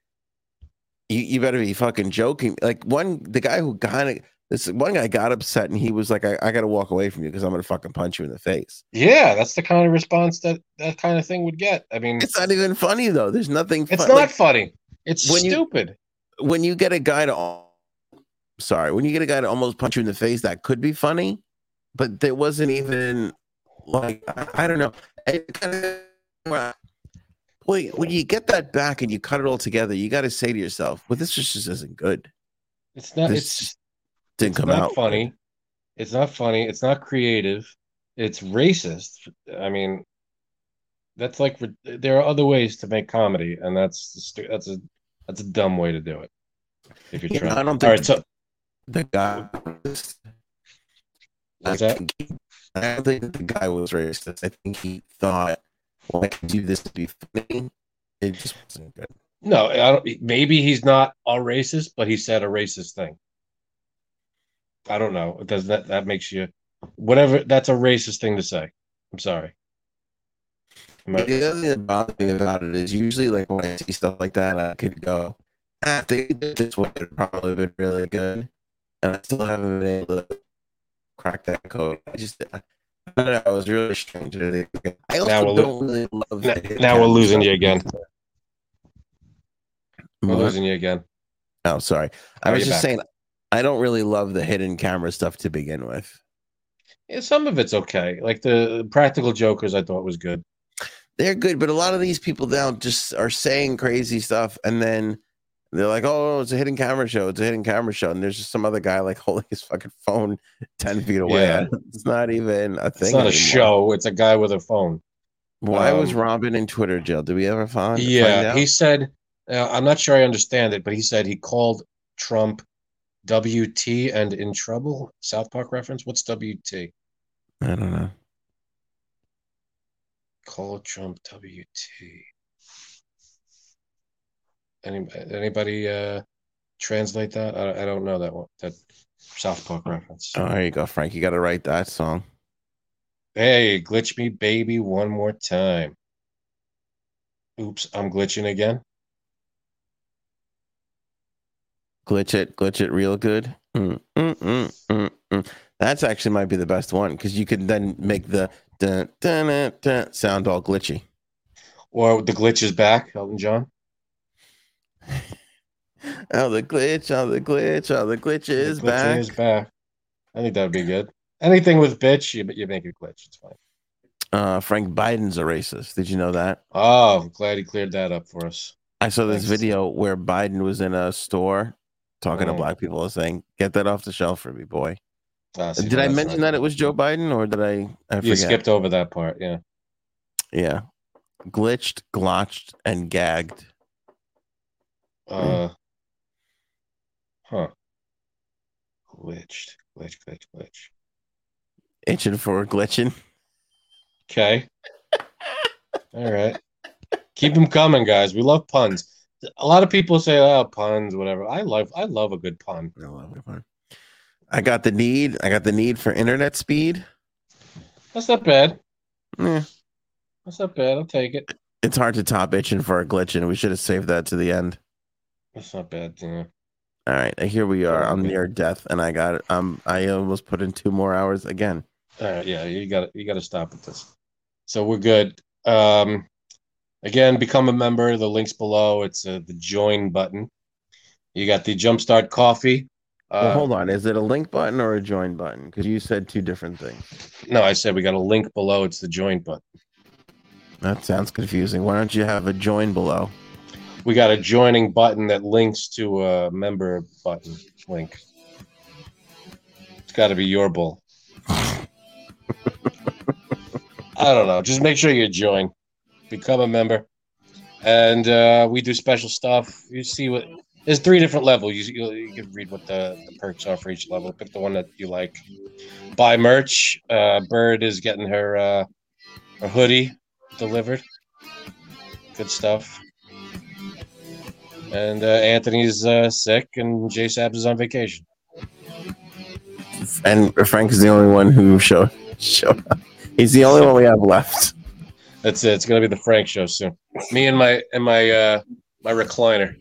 you, you better be fucking joking. Like one, the guy who kind of, this one guy got upset and he was like, I, I got to walk away from you because I'm going to fucking punch you in the face. Yeah, that's the kind of response that that kind of thing would get. I mean, It's not even funny though. There's nothing. it's not like, funny. It's when you- stupid. when you get a guy to. Sorry, when you get a guy to almost punch you in the face, that could be funny, but there wasn't even like I, I don't know. It kinda- Boy, when you get that back and you cut it all together, you got to say to yourself, "Well, this just, just isn't good. It's not. This It's Didn't it's come not out funny. It's not funny. It's not creative. It's racist. I mean, that's like there are other ways to make comedy, and that's that's a that's a dumb way to do it. If you're Yeah, trying, I don't think right. So the guy. What's I that? think he- I don't think that the guy was racist. I think he thought, "Well, I can do this to be funny." It just wasn't good. no, I don't. Maybe he's not a racist, but he said a racist thing. I don't know. Does that that makes you whatever? That's a racist thing to say. I'm sorry. Am I- The other thing that bothers me about it is usually like when I see stuff like that, I could go, ah, if they did this way, it'd probably been really good. And I still haven't been able to crack that code. I just, I, I don't know, it was really strange. I also Now we're don't really love Now, now we're losing you again. We're What? losing you again. Oh, sorry. I was just back. saying, I don't really love the hidden camera stuff to begin with. Yeah, some of it's okay. Like the practical jokers, I thought was good. They're good, but a lot of these people now just are saying crazy stuff, and then they're like, "Oh, it's a hidden camera show. It's a hidden camera show," and there's just some other guy like holding his fucking phone ten feet away. Yeah. It's not even a thing. It's not a show. It's a guy with a phone. Why was Um, Robin in Twitter jail? Did we ever find? find Yeah, out? he said. Uh, I'm not sure I understand it, but he said he called Trump WT and in trouble. South Park reference. What's WT? I don't know. Call Trump WT. Any, anybody uh, translate that? I, I don't know that one. That South Park reference. Oh, there you go, Frank. You got to write that song. Hey, glitch me, baby, one more time. Oops, I'm glitching again. Glitch it, glitch it, real good. Mm, mm, mm, mm, mm. That's actually might be the best one because you could then make the dun, dun, dun, dun, sound all glitchy. Or the glitch is back, Elton John. Oh, the glitch, oh, the glitch, oh, the glitch The is back. is back. I think that would be good. Anything with bitch, you, you make it glitch. It's fine. Uh, Frank Biden's a racist. Did you know that? Oh, I'm glad he cleared that up for us. I saw this Thanks. video where Biden was in a store talking Oh. to black people and saying, "Get that off the shelf for me, boy." Ah, see, did I mention not- that it was Joe Biden, or did I? I You forget. skipped over that part. Yeah. Yeah, glitched, glotched, and gagged. Uh, huh. Glitched, glitch, glitch, glitch. Itching for glitching. Okay. All right. Keep them coming, guys. We love puns. A lot of people say, "Oh, puns, whatever." I love, I love a good pun. I love it, man. I got the need. I got the need for internet speed. That's not bad. Yeah. That's not bad. I'll take it. it's hard to top itching for a glitch, and we should have saved that to the end. That's not bad. All right, here we are. I'm near death, and I got it. Um, I almost put in two more hours again. All right. Yeah. You got you got to stop with this. So we're good. Um, again, become a member. The link's below. It's uh, the join button. You got the Jumpstart Coffee. Uh, well, hold on. Is it a link button or a join button? Because you said two different things. No, I said we got a link below. It's the join button. That sounds confusing. Why don't you have a join below? We got a joining button that links to a member button link. It's got to be your bull. I don't know. Just make sure you join, become a member, and uh, we do special stuff. You see what? There's three different levels. You, you, can read what the, the perks are for each level. Pick the one that you like. Buy merch. Uh, Bird is getting her uh, her hoodie delivered. Good stuff. And uh, Anthony's uh, sick, and J Sabs is on vacation. And Frank is the only one who showed showed up. He's the only one we have left. That's it. It's gonna be the Frank show soon. Me and my and my uh, my recliner.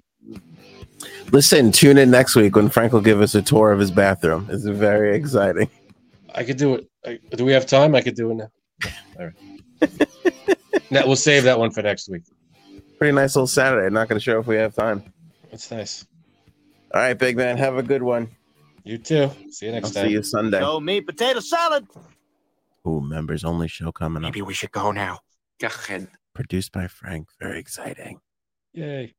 Listen, tune in next week when Frank will give us a tour of his bathroom. It's very exciting. I could do it. I, do we have time? I could do it now. All right. now we'll save that one for next week. Pretty nice little Saturday. Not going to show if we have time. That's nice. All right, big man. Have a good one. You too. See you next I'll next see you Sunday. Show me potato salad. Ooh, members only show coming up. Maybe we should go now. Go ahead. Produced by Frank. Very exciting. Yay.